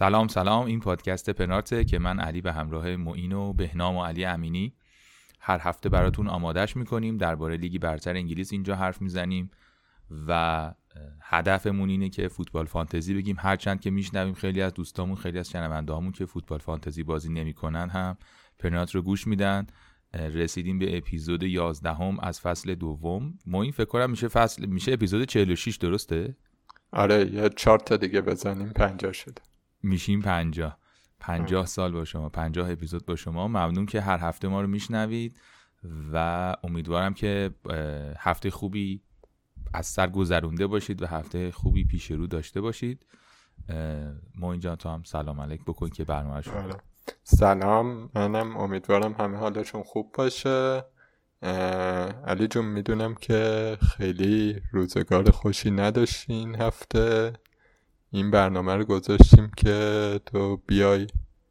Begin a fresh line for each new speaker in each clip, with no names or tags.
سلام سلام. این پادکست پنارته که من علی به همراه معین و بهنام و علی امینی هر هفته براتون آمادش می‌کنیم. درباره لیگی برتر انگلیس اینجا حرف می‌زنیم و هدفمون اینه که فوتبال فانتزی بگیم. هرچند که میشنویم خیلی از دوستامون خیلی از شنوندهامون که فوتبال فانتزی بازی نمی‌کنن هم پنارت رو گوش میدن. رسیدیم به اپیزود 11 هم از فصل دوم. ما این فکر کنم میشه فصل میشه اپیزود 46 درسته؟
آره یه چهار تا دیگه بزنیم 50 شده.
میشیم 50 50 سال با شما 50 اپیزود با شما. ممنون که هر هفته ما رو میشنوید و امیدوارم که هفته خوبی از سر گذرونده باشید و هفته خوبی پیش رو داشته باشید. ما اینجا تو هم سلام علیک. بکن که برنامه شما.
آره. سلام. منم امیدوارم همه حالشون خوب باشه. علی جون می‌دونم که خیلی روزگار خوشی نداشتین هفته. این برنامه رو گذاشتیم که تو بیای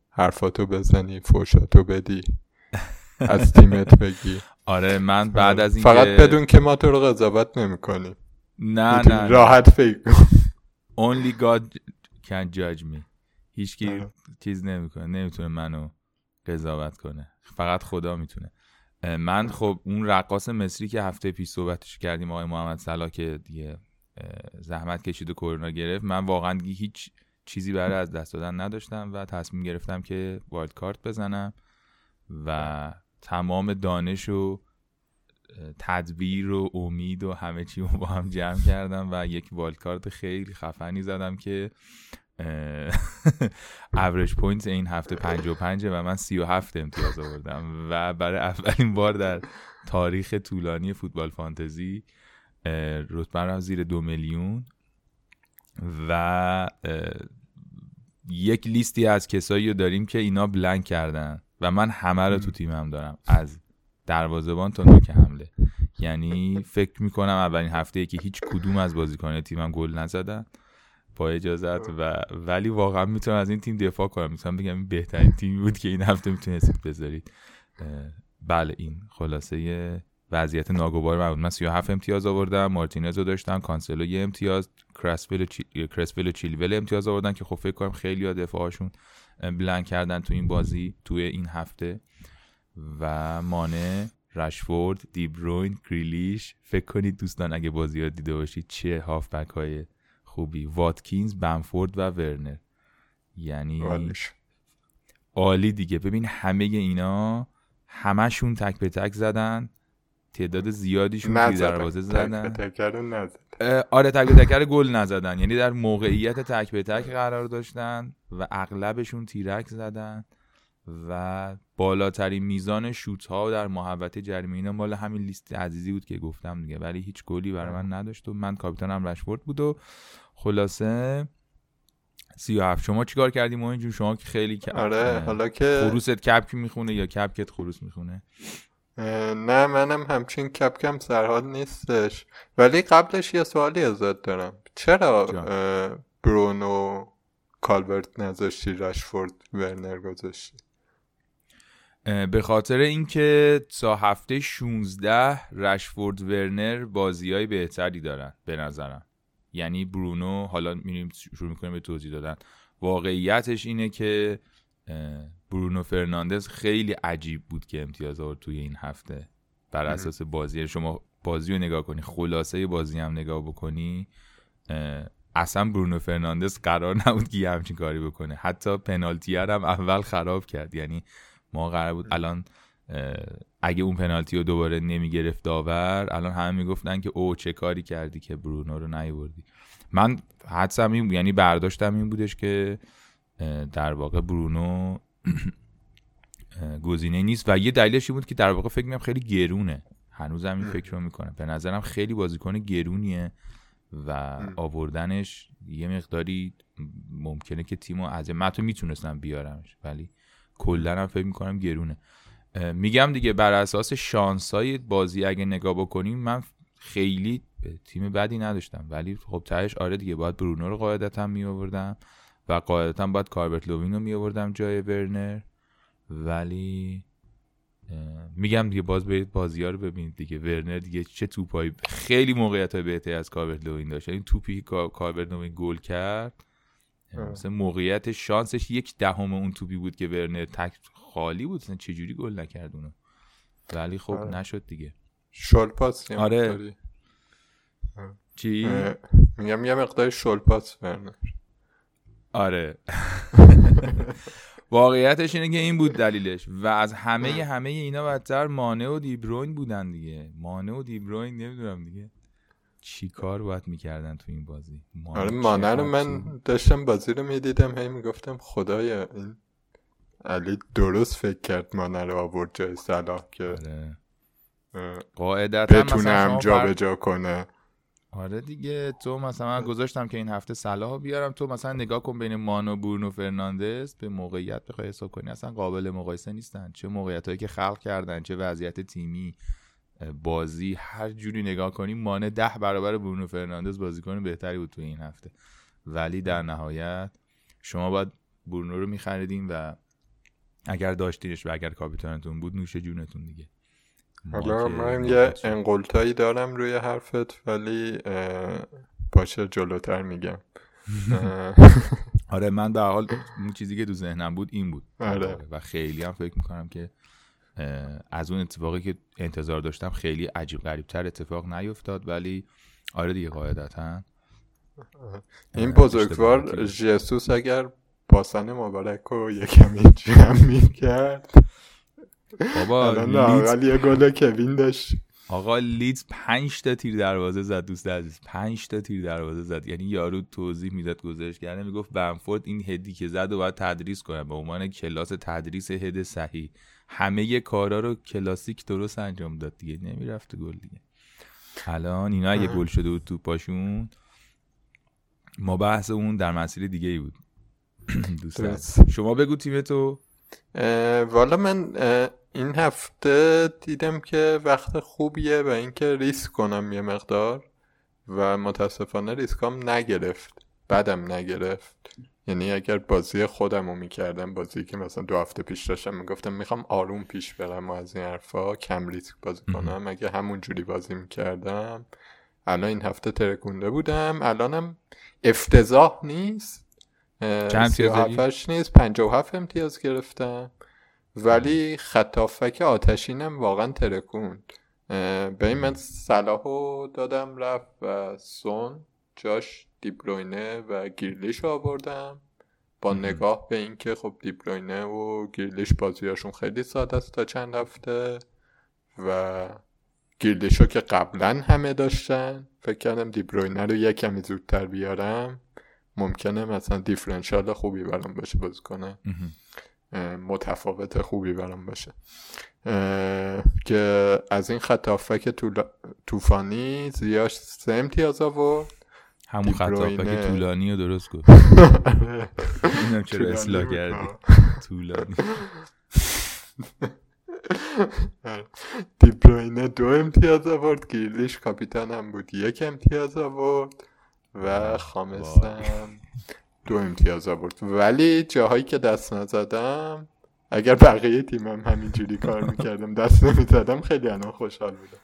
حرفاتو بزنی فوشاتو بدی از تیمت بگی.
آره من بعد از این
فقط بدون که ما تو رو قضاوت نمی
نه نه
راحت فکر
Only God can judge me. هیچکی آره. چیز نمی‌کنه نمی‌تونه منو قضاوت کنه. فقط خدا می‌تونه. من خب اون رقاص مصری که هفته پیش صحبتش کردیم آقای محمد صلاح که دیگه زحمت کشید و کرونا گرفت. من واقعا هیچ چیزی برای از دست دادن نداشتم و تصمیم گرفتم که wild card بزنم و تمام دانش و تدبیر و امید و همه چی رو با هم جمع کردم و یک wild card خیلی خفنی زدم که average point این هفته 55 و من 37 امتیاز آوردم و برای اولین بار در تاریخ طولانی فوتبال فانتزی رتبه رو زیر دو میلیون و یک لیستی از کسایی رو داریم که اینا blank کردن و من همه رو تو تیمم دارم. از دروازبان تا نوک حمله. یعنی فکر می‌کنم اولین هفته ای که هیچ کدوم از بازیکنان تیمم گل نزدن با اجازت و ولی واقعا می‌تونم از این تیم دفاع کنم. می‌تونم بگم این بهترین تیمی بود که این هفته می‌تونستید بذارید. بله این خلاصه وضعیت ناگوار من بود من 37 امتیاز آوردم مارتینز رو داشتم کانسلو یه امتیاز کرسفیل و, چی... و چیلول امتیاز آوردن که خب فکر کنم خیلی ها دفاعشون بلند کردن تو این بازی توی این هفته. و مانه رشفورد دیبروین گریلیش فکر کنید دوستان اگه بازی ها دیده باشید چه هافبک های خوبی. واتکینز بنفورد و ورنر. یعنی عالی دیگه. ببین همه اینا همشون تک به تک زدن. تعداد زیادیشون توی دروازه زدن. آره تک به تک گل نزدن. یعنی در موقعیت تک به تک قرار داشتن و اغلبشون تیرک زدن و بالاترین میزان شوت ها در محوطه جریمه اینا مال همین لیست عزیزی بود که گفتم دیگه. ولی هیچ گلی برای من نداشت و من کاپیتانم رشفورد بود و خلاصه سی و هفت. شما چیکار کردیم اینجور شما که خیلی
که آره حالا که
خروست کپکی می‌خونه یا کپکت خروس می‌خونه؟
نه منم همچین کپکم سرحال نیستش. ولی قبلش یه سوالی ازت دارم. چرا برونو کالبرت نذاشتی رشفورد ورنر گذاشتی؟
به خاطر اینکه تا هفته 16 رشفورد ورنر بازی های بهتری دارن به نظرم. یعنی برونو حالا میریم شروع می‌کنیم به توضیح دادن. واقعیتش اینه که برونو فرناندز خیلی عجیب بود که امتیاز آورد توی این هفته. بر اساس بازی. شما بازی رو نگاه کنی خلاصه بازی هم نگاه بکنی اصلا برونو فرناندز قرار نبود که یه همچین کاری بکنه. حتی پنالتی هم اول خراب کرد. یعنی ما قرار بود الان اگه اون پنالتی رو دوباره نمی‌گرفت داور الان همه می‌گفتن که او چه کاری کردی که برونو رو نیوردی من حدسم این یعنی برداشتم این بودش که در واقع برونو گزینه نیست. و یه دلیلش بود که در واقع فکر می‌کنم خیلی گرونه. هنوز هم این فکر رو می‌کنم. به نظرم خیلی بازیکن گرونیه و آوردنش یه مقداری ممکنه که تیمو از من تو می‌تونستم بیارمش ولی کلا هم فکر می‌کنم گرونه. میگم دیگه بر اساس شانسای بازی اگه نگاه بکنیم من خیلی تیم بدی نداشتم. ولی خب تهش آره دیگه باید برونو رو قاعدتا می آوردم و قاعدتا باید کاربرت لوین رو می آوردم جای ورنر. ولی میگم دیگه باز برید بازی ها رو ببینید دیگه. ورنر دیگه چه توپایی خیلی موقعیت های بهتری از کاربرت لوین داشت. این توپی که کاربرت لوین گل کرد مثلا موقعیت شانسش یک دهم اون توپی بود که ورنر تک خالی بود. مثلا چجوری گل نکرد اونو. ولی خب
آره.
نشد دیگه.
شل پاس یه
آره. چی؟
میگم یه مقدار شل پاس ورنر.
آره. واقعیتش اینه که این بود دلیلش و از همه همه اینا بدتر مانه و دیبروین بودن دیگه. مانه و دیبروین نمی‌دونم دیگه. چی کار باید می‌کردن تو این بازی؟ مانه
آره مانه رو من داشتم بازی رو می‌دیدم هی می‌گفتم خدایا این علی درست فکر کرد مانه رو آورد جای صلاح که
آره. قاعدتا
بتونه
مثلا
هم جا به جا کنه.
آره دیگه تو مثلا گذاشتم که این هفته صلاح بیارم. تو مثلا نگاه کن بین مانه و برونو فرناندز به موقعیت بخوای حساب کنی. اصلا قابل مقایسه نیستن. چه موقعیت هایی که خلق کردن چه وضعیت تیمی بازی هر جوری نگاه کنی مانه ده برابر برونو فرناندز بازیکن بهتری بود تو این هفته. ولی در نهایت شما باید برونو رو میخریدین و اگر داشتینش و اگر کاپیتانتون بود نوش جونتون دیگه.
حالا من یه انقلتایی دارم روی حرفت ولی باشه جلوتر میگم.
آره من به حال اون چیزی که تو ذهنم بود این بود.
آره.
و خیلی هم فکر می‌کنم که از اون اتفاقی که انتظار داشتم خیلی عجیب غریب تر اتفاق نیفتاد ولی آره دیگه قاعدتا.
این بزرگوار. ژسوس اگر پاسن مبارک رو یکمی جمع می‌کرد.
بابا لیدز
یه گل کوین داشت.
آقا لیدز پنج تا تیر دروازه زد دوست عزیز. پنج تا تیر دروازه زد. یعنی یارو توضیح می‌داد گزارش کرده می‌گفت بنفورد این هدی که زد و باید تدریس کنه. به عنوان کلاس تدریس هد صحیح. همه کارا رو کلاسیک درست انجام داد دیگه. نمی‌رفت گل دیگه. الان اینا اگه گل شده بود تو پاشون ما بحث اون در مسیر دیگه ای بود. دوست. شما بگو تیم تو.
والا من این هفته دیدم که وقت خوبیه و اینکه ریسک کنم یه مقدار و متاسفانه ریسکام نگرفت. بدم نگرفت. یعنی اگر بازی خودم رو می‌کردم بازی که مثلا دو هفته پیش داشتم می‌گفتم می‌خوام آروم پیش برم و از این حرفا کم ریسک بازی کنم. اگه همون جوری بازی می‌کردم الان این هفته ترکونده بودم. الانم افتضاح نیست.
چند امتیاز داری؟
37 نیست. 57 امتیاز گرفتم. ولی خطافک آتشینم واقعا ترکوند. به این من صلاحو دادم رفت و سون جاش دیبروینه و گیرلیش رو آوردم. با. نگاه به اینکه خب دیبروینه و گیرلیش بازیاشون خیلی ساده است تا چند هفته و گیرلیشو که قبلا همه داشتن فکر کردم دیبروینه رو یه کمی زودتر بیارم. ممکنه مثلا دیفرنشال خوبی برام باشه بازی کنه. متفاوت خوبی برام باشه. که از این خطافک طول- طوفانی زیاش سه امتیاز آورد.
همون خطافک
دیبروینه.
طولانی رو درست گفت. اینم چرا اصلاح کردی. طولانی.
دیبروینه دو امتیاز آورد گیرلیش کاپیتان هم بود یک امتیاز آورد و خامسم دو امتیاز آورد. ولی جاهایی که دست نزدم اگر بقیه تیمم همینجوری کار می‌کردم دست نمی‌زدم خیلی الان خوشحال بودم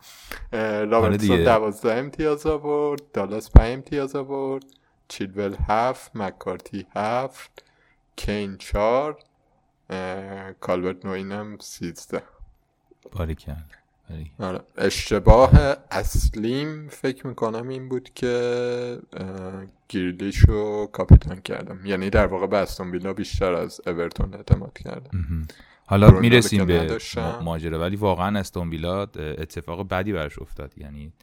رابرتسون
دیگه.
دوازده امتیاز آورد دالاس پنج امتیاز آورد چیلول هفت مکارتی هفت کین چار کالورت نوینم سیزده
باریکن باریکن.
آره. اشتباه اصلیم فکر می‌کنم این بود که اه، گیرلیش رو کاپیتان کردم. یعنی در واقع به استون ویلا بیشتر از اورتون اعتماد کردم.
حالا می‌رسیم به ماجرا. ولی واقعا استون ویلا اتفاق بدی براش افتاد. یعنی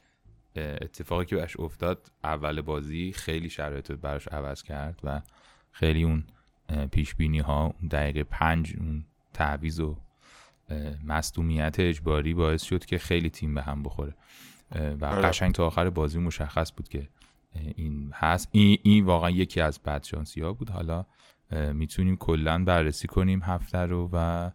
اتفاقی که براش افتاد اول بازی خیلی شرایط براش عوض کرد و خیلی اون پیش بینی ها دقیقه پنج اون تعویض و مصدومیت اجباری باعث شد که خیلی تیم به هم بخوره. و
آره.
قشنگ تا آخر بازی مشخص بود که این هست. این, این واقعا یکی از بدشانسی ها بود. حالا می‌تونیم کلا بررسی کنیم هفته رو و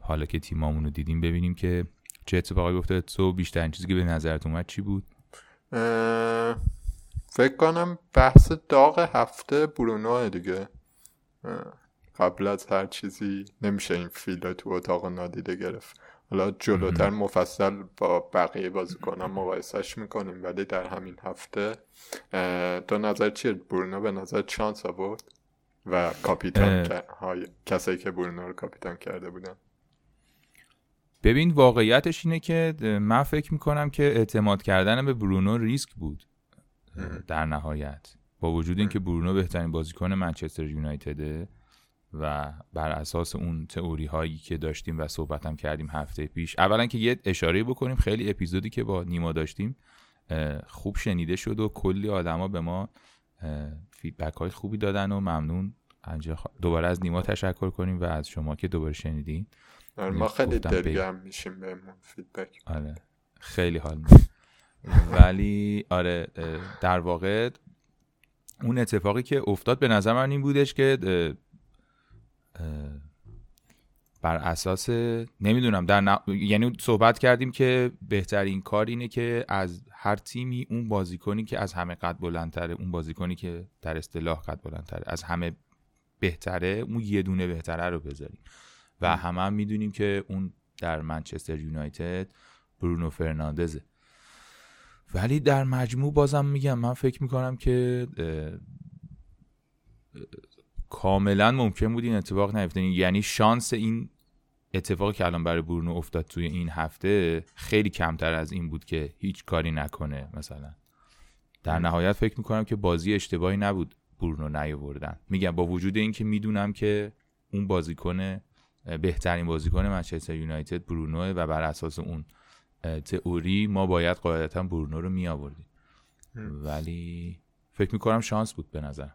حالا که تیمامون رو دیدیم ببینیم که چه اتفاقی افتاد تو بیشترین چیزی که به نظرت اومد چی بود؟
فکر کنم بحث داغ هفته برونو دیگه. قبل از هر چیزی نمیشه این فیل تو اتاق نادیده گرفت. حالا جلوتر مفصل با بقیه بازیکنان مقایسهش می‌کنیم ولی در همین هفته تو نظر چیه برونو به نظر چانس آورد و کاپیتان های کسایی که برونو رو کاپیتان کرده بودن.
ببین واقعیتش اینه که من فکر می‌کنم که اعتماد کردن به برونو ریسک بود در نهایت. با وجود اینکه برونو بهترین بازیکن منچستر یونایتده و بر اساس اون تئوری هایی که داشتیم و صحبت هم کردیم هفته پیش. اولا که یه اشاره بکنیم خیلی اپیزودی که با نیما داشتیم خوب شنیده شد و کلی آدما به ما feedback های خوبی دادن و ممنون. دوباره از نیما تشکر کنیم و از شما که دوباره شنیدین.
آره، ما خیلی دلگرم میشیم به feedback
آره. خیلی حال ولی آره در واقع اون اتفاقی که افتاد به نظر من این بودش که بر اساس نمی‌دونم در یعنی صحبت کردیم که بهترین کار اینه که از هر تیمی اون بازیکنی که از همه قد بلندتره اون بازیکنی که در اصطلاح قد بلندتره از همه بهتره اون یه دونه بهتره رو بذاریم. و همه هم می‌دونیم که اون در منچستر یونایتد برونو فرناندزه. ولی در مجموع بازم میگم من فکر می‌کنم که کاملا ممکن بود این اتفاق نیفته. یعنی شانس این اتفاقی که الان برای برونو افتاد توی این هفته خیلی کمتر از این بود که هیچ کاری نکنه مثلا. در نهایت فکر می‌کنم که بازی اشتباهی نبود برونو نیاوردن. میگم با وجود اینکه می‌دونم که اون بازیکن بهترین بازیکن منچستر یونایتد برونو و بر اساس اون تئوری ما باید قاعدتا برونو رو می آوردیم ولی فکر می‌کنم شانس بود به نظر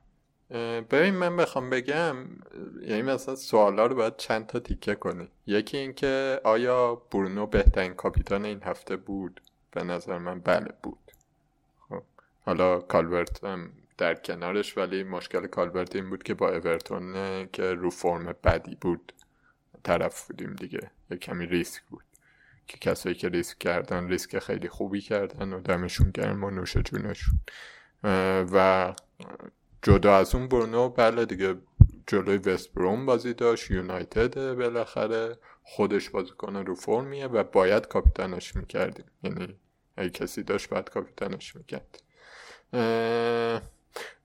ببین من بخوام بگم یعنی مثلا سوالا رو باید چند تا تیکه کنی. یکی اینکه آیا برونو بهترین کاپیتان این هفته بود؟ به نظر من بله بود. خب حالا کالورت در کنارش ولی مشکل کالورت این بود که با اورتون که رو فرم بدی بود. طرف بودیم دیگه. یه کمی ریسک بود. که کسایی که ریسک کردن ریسک خیلی خوبی کردن و دمشون گرم و نوش جونشون. و جدا از اون برونو بله دیگه جلوی وست بروم بازی داشت یونایتد بالاخره خودش بازی کنه رو فرمیه و باید کاپیتانش می‌کردیم. یعنی اگه کسی داشت باید کاپیتانش می‌کرد.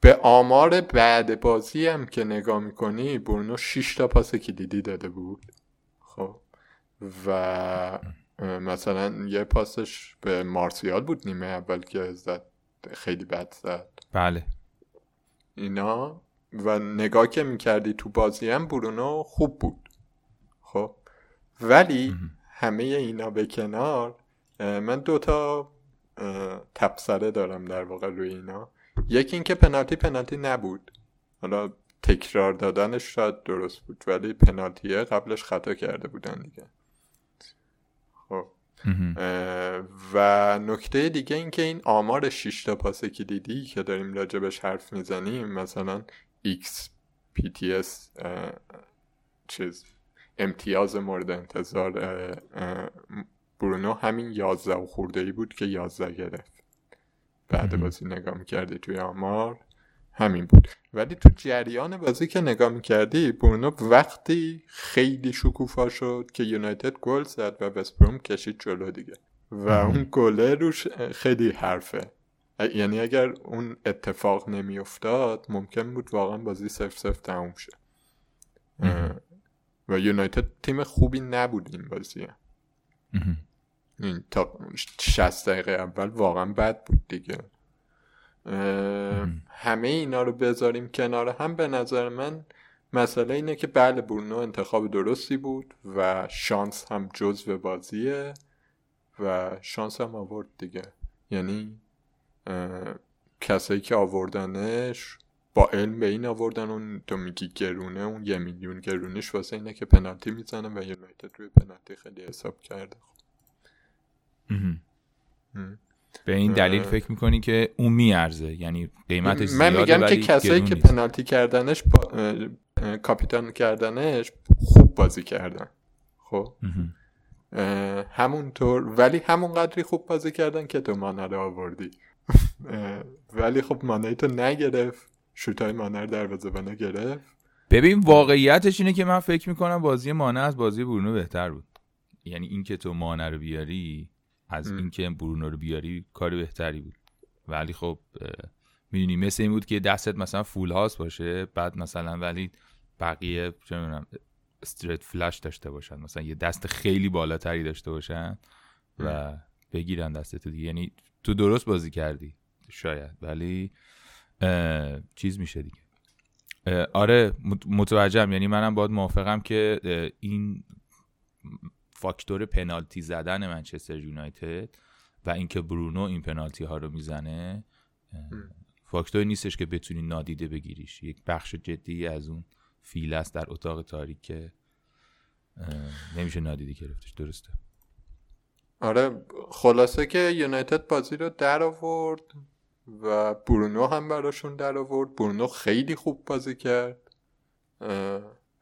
به آمار بعد بازی هم که نگاه می‌کنی برونو 6 تا پاس کلیدی داده بود. خب. و مثلا یه پاسش به مارسیال بود نیمه اول که زد خیلی بد زد.
بله.
اینا و نگاه که می‌کردی تو بازی هم برونو خوب بود. خب ولی همه اینا به کنار من دوتا تبصره دارم در واقع روی اینا. یکی اینکه پنالتی پنالتی نبود. حالا تکرار دادنش شاید درست بود ولی پنالتیه قبلش خطا کرده بودن دیگه. و نکته دیگه این که این آمار 6 تا پاس کلیدی که داریم راجبش حرف می‌زنیم مثلا X PTS چیز امتیاز مورد انتظار برونو همین 11 و خورده ای بود که 11 گرفت. بعد بازی نگاه می‌کردی توی آمار. همین بود. ولی تو جریان بازی که نگاه می‌کردی برونو وقتی خیلی شکوفا شد که یونایتد گل زد و وستبروم کشید جلو دیگه. و اون گله روش خیلی حرفه. یعنی اگر اون اتفاق نمیافتاد ممکن بود واقعا بازی سف سف تموم شه. و یونایتد تیم خوبی نبود این بازی. این تا 60 دقیقه اول واقعا بد بود دیگه. همه اینا رو بذاریم کنار هم. به نظر من مسئله اینه که بله برونو انتخاب درستی بود و شانس هم جزو بازیه و شانس هم آورد دیگه. یعنی کسایی که آوردنش با علم به این آوردن اون تو میگی گرونه اون یه میلیون گرونش واسه اینه که پنالتی می‌زنه و یونایتد روی پنالتی خیلی حساب کرده.
به این دلیل فکر می‌کنی که اون میارزه؟ یعنی قیمتش
من میگم که کسایی که پنالتی کردنش کاپیتان کردنش خوب بازی کردن. خب؟ همونطور ولی همون قدری خوب بازی کردن که تو مانه رو آوردی. ولی خب مانه تو نگرفت. شوتای مانه رو دروازه بنا گرفت.
ببین واقعیتش اینه که من فکر می‌کنم بازی مانه از بازی برونو بهتر بود. یعنی اینکه تو مانه رو بیاری از اینکه برونو رو بیاری کار بهتری بود. ولی خب می‌دونی مثل این بود که دستت مثلا فول هاست باشه بعد مثلا ولی بقیه چه می‌دونم استریت فلاش داشته باشن. مثلا یه دست خیلی بالاتری داشته باشن و بگیرن دست تو دیگه. یعنی تو درست بازی کردی شاید. ولی چیز میشه دیگه. آره متوجهم. یعنی منم باید موافقم که این فاکتور پنالتی زدن منچستر یونایتد و اینکه برونو این پنالتی ها رو می‌زنه فاکتوری نیستش که بتونی نادیده بگیریش. یک بخش جدی از اون فیل است در اتاق تاریک که نمیشه نادیده گرفتش. درسته.
آره خلاصه که یونایتد بازی رو در آورد و برونو هم براشون در آورد. برونو خیلی خوب بازی کرد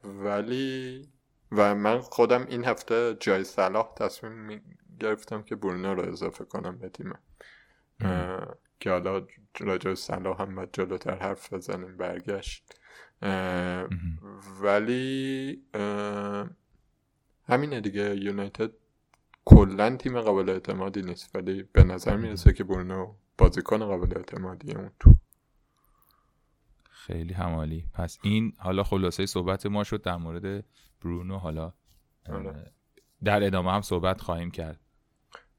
ولی و من خودم این هفته جای صلاح تصمیم گرفتم که برونو رو اضافه کنم به تیمم. که حالا راجع صلاح هم باید جلوتر حرف بزنیم برگشت. ولی همینه دیگه. یونایتد کلا تیم قابل اعتمادی نیست ولی به نظر می‌رسه که برونو بازیکن قابل اعتمادی اون تو.
خیلی همالی. پس این حالا خلاصه صحبت ما شد در مورد برونو حالا آره. در ادامه هم صحبت خواهیم کرد.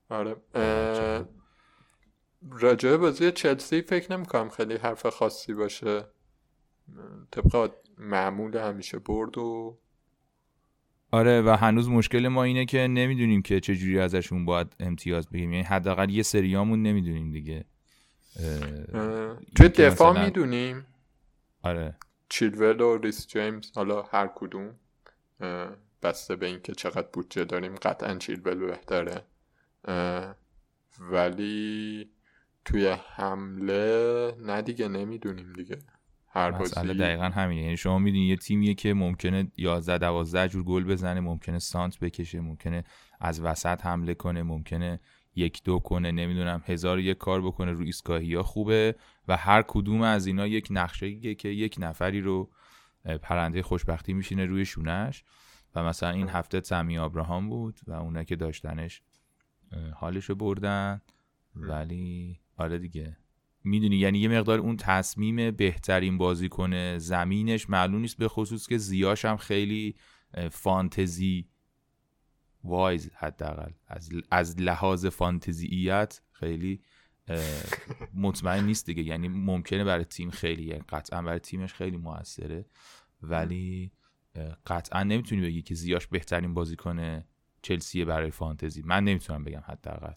آره. راجع بازی چلسی فکر نمی‌کنم خیلی حرف خاصی باشه. طبق معمول همیشه برد و
آره و هنوز مشکل ما اینه که نمی‌دونیم که چجوری ازشون باید امتیاز بگیریم. یعنی حداقل یه سریامون نمی‌دونیم دیگه.
توی دفاع مثلا... می‌دونیم.
آره.
چیلول و ریس جیمز حالا هر کدوم. بسته به اینکه چقدر بودجه داریم قطعا چیلول بهتره ولی توی حمله نه دیگه نمی‌دونیم دیگه. هر
مسئله دقیقا همینه. یعنی شما می‌دونی یه تیمیه که ممکنه 11 12 جور گل بزنه ممکنه سانت بکشه ممکنه از وسط حمله کنه ممکنه یک دو کنه نمی‌دونم هزار یک کار بکنه. رو ایستگاهی ها خوبه و هر کدوم از اینا یک نقشه که یک نفری رو پرنده خوشبختی میشینه روی شونش و مثلا این هفته سمی آبراهام بود و اونا که داشتنش حالشو بردن. ولی آره دیگه. می‌دونی یعنی یه مقدار اون تصمیم بهترین بازیکن زمینش معلوم نیست به خصوص که زیاش هم خیلی فانتزی وایز حداقل. از از لحاظ فانتزییت خیلی مطمئن نیست دیگه. یعنی ممکنه برای تیم خیلی یعنی قطعا برای تیمش خیلی موثره. ولی قطعا نمی‌تونی بگی که زیاش بهترین بازیکن چلسیه برای فانتزی. من نمی‌تونم بگم حداقل.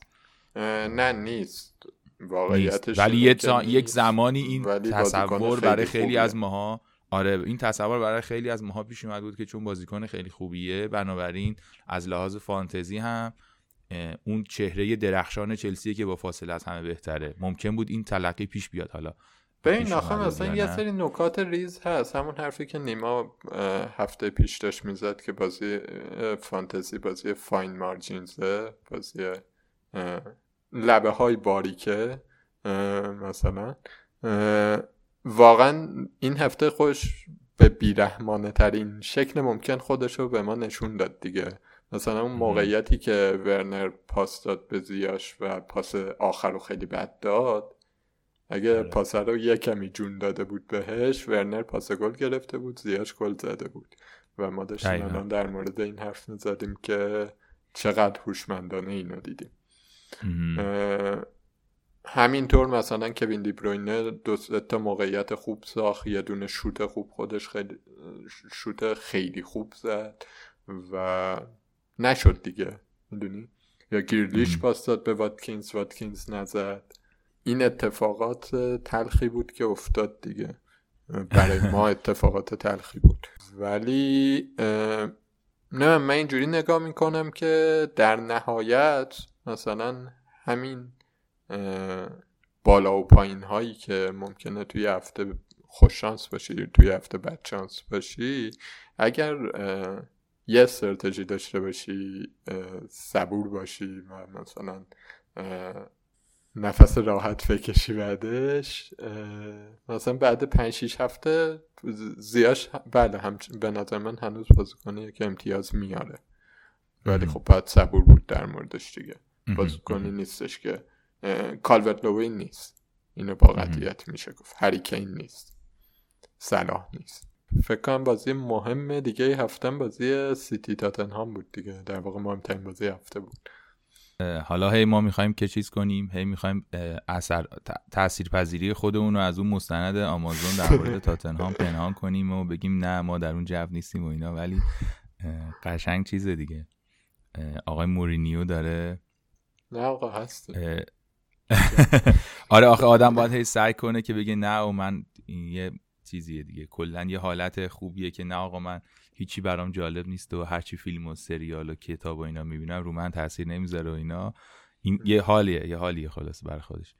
نه نیست. واقعیتش
ولی یه یک زمانی این تصور برای خیلی از ماها آره این تصور برای خیلی از ماها پیش اومد بود که چون بازیکن خیلی خوبیه بنابراین از لحاظ فانتزی هم اون چهره درخشان چلسی که با فاصله از همه بهتره. ممکن بود این تلقی پیش بیاد. حالا
به این آخه مثلا یه سری نکات ریز هست. همون حرفی که نیما هفته پیش داشت می‌زد که بازی فانتزی بازی فاین مارجینزه بازی لبه های باریکه مثلا واقعا این هفته خوش به بیرحمانه ترین شکل ممکن خودش رو به ما نشون داد دیگه. مثلا اون موقعیتی که ورنر پاس داد به زیاش و پاس آخر رو خیلی بد داد اگه آره. پاس رو یه کمی جون داده بود بهش ورنر پاس گل گرفته بود زیاش گل زده بود. و ما داشتیم الان در مورد این حرف می‌زدیم که چقدر هوشمندانه اینو دیدیم. همینطور مثلا کوین دیبروینه دو تا موقعیت خوب ساخت یه دونه شوت خوب خودش خیلی شوت خیلی خوب زد و نشد دیگه می‌دونی؟ یا گیرلیش پاس داد به واتکینز واتکینز نزد. این اتفاقات تلخی بود که افتاد دیگه. برای ما اتفاقات تلخی بود. ولی نه من اینجوری نگاه می‌کنم که در نهایت مثلا همین بالا و پایین هایی که ممکنه توی هفته خوششانس باشی توی هفته بدشانس باشی اگر یه استراتژی داشته باشی صبور باشی و مثلا نفس راحت بکشی بعدش مثلا بعد پنج شیش هفته زیاش بله هم به نظر من هنوز بازیکنه که امتیاز میاره. ولی خب باید صبور بود در موردش دیگه. بازیکنی نیستش که کالورت لوین نیست. اینو با قطعیت میشه گفت. هریکین نیست. صلاح نیست. فکر کنم بازی مهم دیگه هفته بازی سیتی تاتنهام بود دیگه. در واقع مهمترین بازی هفته بود.
حالا هی ما می‌خوایم که چیز کنیم هی می‌خوایم اثر تاثیرپذیری خودمون رو از اون مستند آمازون در مورد تاتنهام پنهان کنیم و بگیم نه ما در اون جو نیستیم و اینا ولی قشنگ چیز دیگه. آقای مورینیو داره
نه آقا هست
آره آخه آدم باید هی سعی کنه که بگه نه و من یه چیزیه دیگه. کلا یه حالت خوبیه که نه آقا من هیچی برام جالب نیست و هرچی فیلم و سریال و کتاب و اینا می‌بینم رو من تاثیر نمی‌ذاره و اینا. این یه حالیه یه حالیه خلاص بر خودش.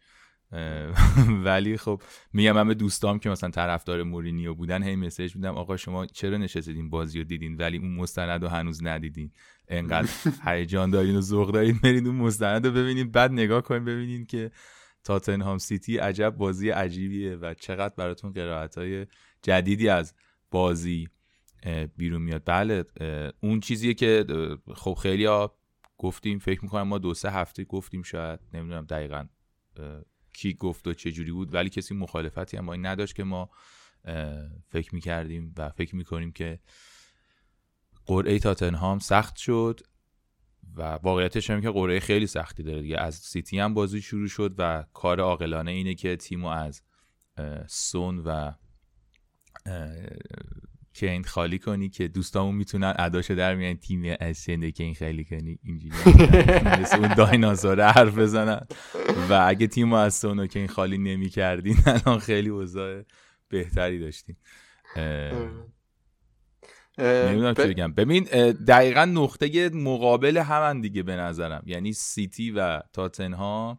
ولی خب میگم من به دوستام که مثلا طرفدار مورینیو بودن هی مسیج میدم آقا شما چرا نشستین بازی رو دیدین؟ ولی اون مستند رو هنوز ندیدین. انقدر هیجان دارین و ذوق دارین برید اون مستند رو ببینین بعد نگاه کنین ببینین که تاتنهام سیتی عجب بازی عجیبیه و چقدر براتون قرائت های جدیدی از بازی بیرون میاد. بله اون چیزیه که خب خیلی ها گفتیم فکر می‌کنم ما دو سه هفته گفتیم شاید نمی‌دونم دقیقا کی گفت و چه جوری بود ولی کسی مخالفتی هم با این نداشت که ما فکر می‌کردیم و فکر می‌کنیم که قرعه تاتنهام سخت شد. و واقعیتش هم که قرعه خیلی سختی داره دیگه. از سیتی هم بازی شروع شد و کار عاقلانه اینه که تیمو از سون و کین خالی کنی که دوستامون می‌تونن اداشو در میان تیم از که این خیلی کنی اینجوری مثل اون دایناسور حرف بزنن. و اگه تیم از سون و کین خالی نمی کردین الان خیلی اوضاع بهتری داشتیم نمی‌دونم چی بگم. ببین دقیقا نقطه مقابل همن دیگه به نظرم. یعنی سیتی و تاتنهام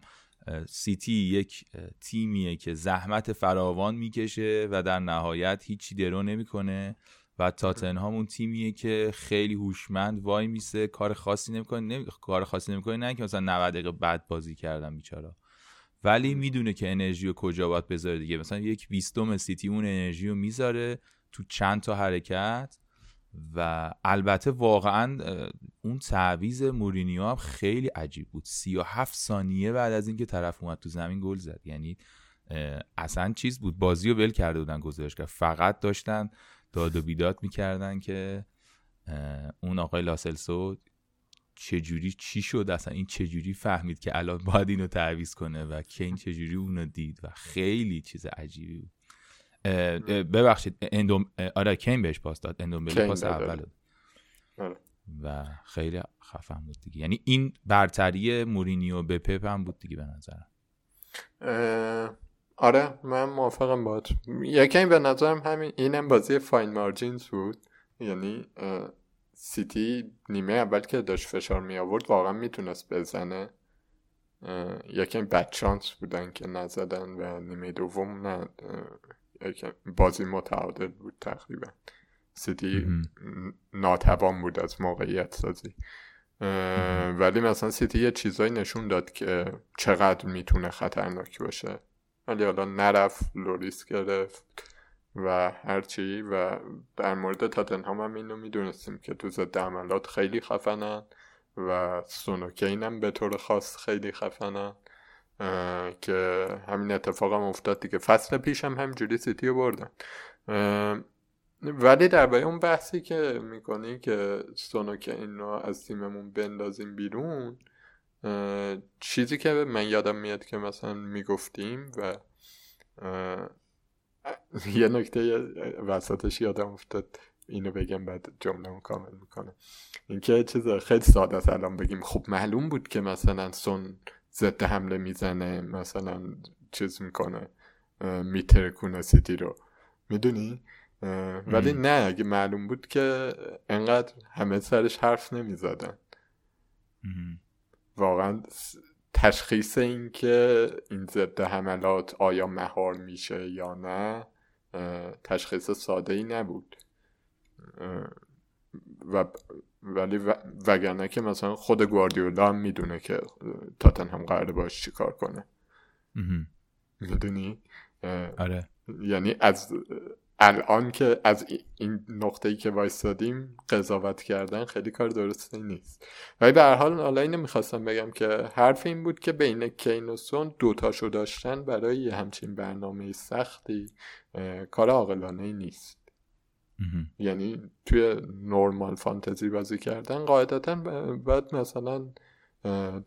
سیتی یک تیمیه که زحمت فراوان می‌کشه و در نهایت هیچی درو نمی‌کنه. و تاتنهام اون تیمیه که خیلی هوشمند وای میسه کار خاصی نمی‌کنه نمی... کار خاصی نمی‌کنه نه که مثلا 90 دقیقه بعد بازی کردن بیچاره ولی می‌دونه که انرژی رو کجا باید بذاره دیگه. مثلا یک بیستم سیتی اون انرژی رو می‌ذاره تو چند تا حرکت. و البته واقعا اون تعویز مورینیو هم خیلی عجیب بود. 37 ثانیه بعد از اینکه طرف اومد تو زمین گل زد. یعنی اصلا چیز بود. بازی رو ول کرده بودن گزارش کرد فقط داشتن داد و بیداد می‌کردن که اون آقای لاسلسو چجوری چی شد اصلا؟ این چجوری فهمید که الان باید اینو تعویز کنه و کین چجوری اونو دید؟ و خیلی چیز عجیبی بود. ببخشید اندوم آره کین بهش پاس داد. اندوم پاس اول آره. و خیلی خفن بود دیگه. یعنی این برتری مورینیو به پپ هم بود دیگه به نظرم.
آره من موافقم باد یکی به نظرم همین اینم بازی فاین مارجینز بود. یعنی سیتی نیمه اول که داشت فشار می آورد واقعا می‌تونست بزنه. یکی بد شانس بودن که نزدن و نیمه دوم نه بازی متعادل بود تقریبا. سیتی ناتوان بود از موقعیت سازی. ولی مثلا سیتی یه چیزایی نشون داد که چقدر می‌تونه خطرناک باشه. ولی حالا نرفت لوریس گرفت و هرچی و در مورد تاتنهام هم اینو می‌دونستیم که تو ضد عملات خیلی خفنن و سونوکین هم به طور خاص خیلی خفنن. که همین اتفاق هم افتاد دیگه. فصل پیش هم همجوری سیتی رو بردن ولی در اون بحثی که می‌کنی که که این رو از تیممون بندازیم بیرون چیزی که من یادم میاد که مثلا می‌گفتیم و یه نکته وسطش یادم افتاد اینو بگم بعد جمله کامل می‌کنه اینکه چیز خیلی ساده است الان بگیم. خب معلوم بود که مثلا سون ضد حمله می‌زنه مثلا چیز می‌کنه میترکونه سیتی رو. می‌دونی؟ ولی نه اگه معلوم بود که انقدر همه سرش حرف نمی‌زدن. واقعا تشخیص این که این ضد حملات آیا مهار میشه یا نه تشخیص ساده ای نبود و ولی وگرنه که مثلا خود گواردیولا هم می‌دونه که تاتن هم قراره باش چیکار کنه. می‌دونی؟
آره.
یعنی از الان که از این نقطه ای که وایستادیم قضاوت کردن خیلی کار درستی نیست. ولی به هر حال حالا اینو می‌خواستم بگم که حرف این بود که بین کین و سون دوتاشو داشتن برای همچین برنامه سختی کار عاقلانه نیست. یعنی توی نورمال فانتزی بازی کردن قاعدتا باید مثلا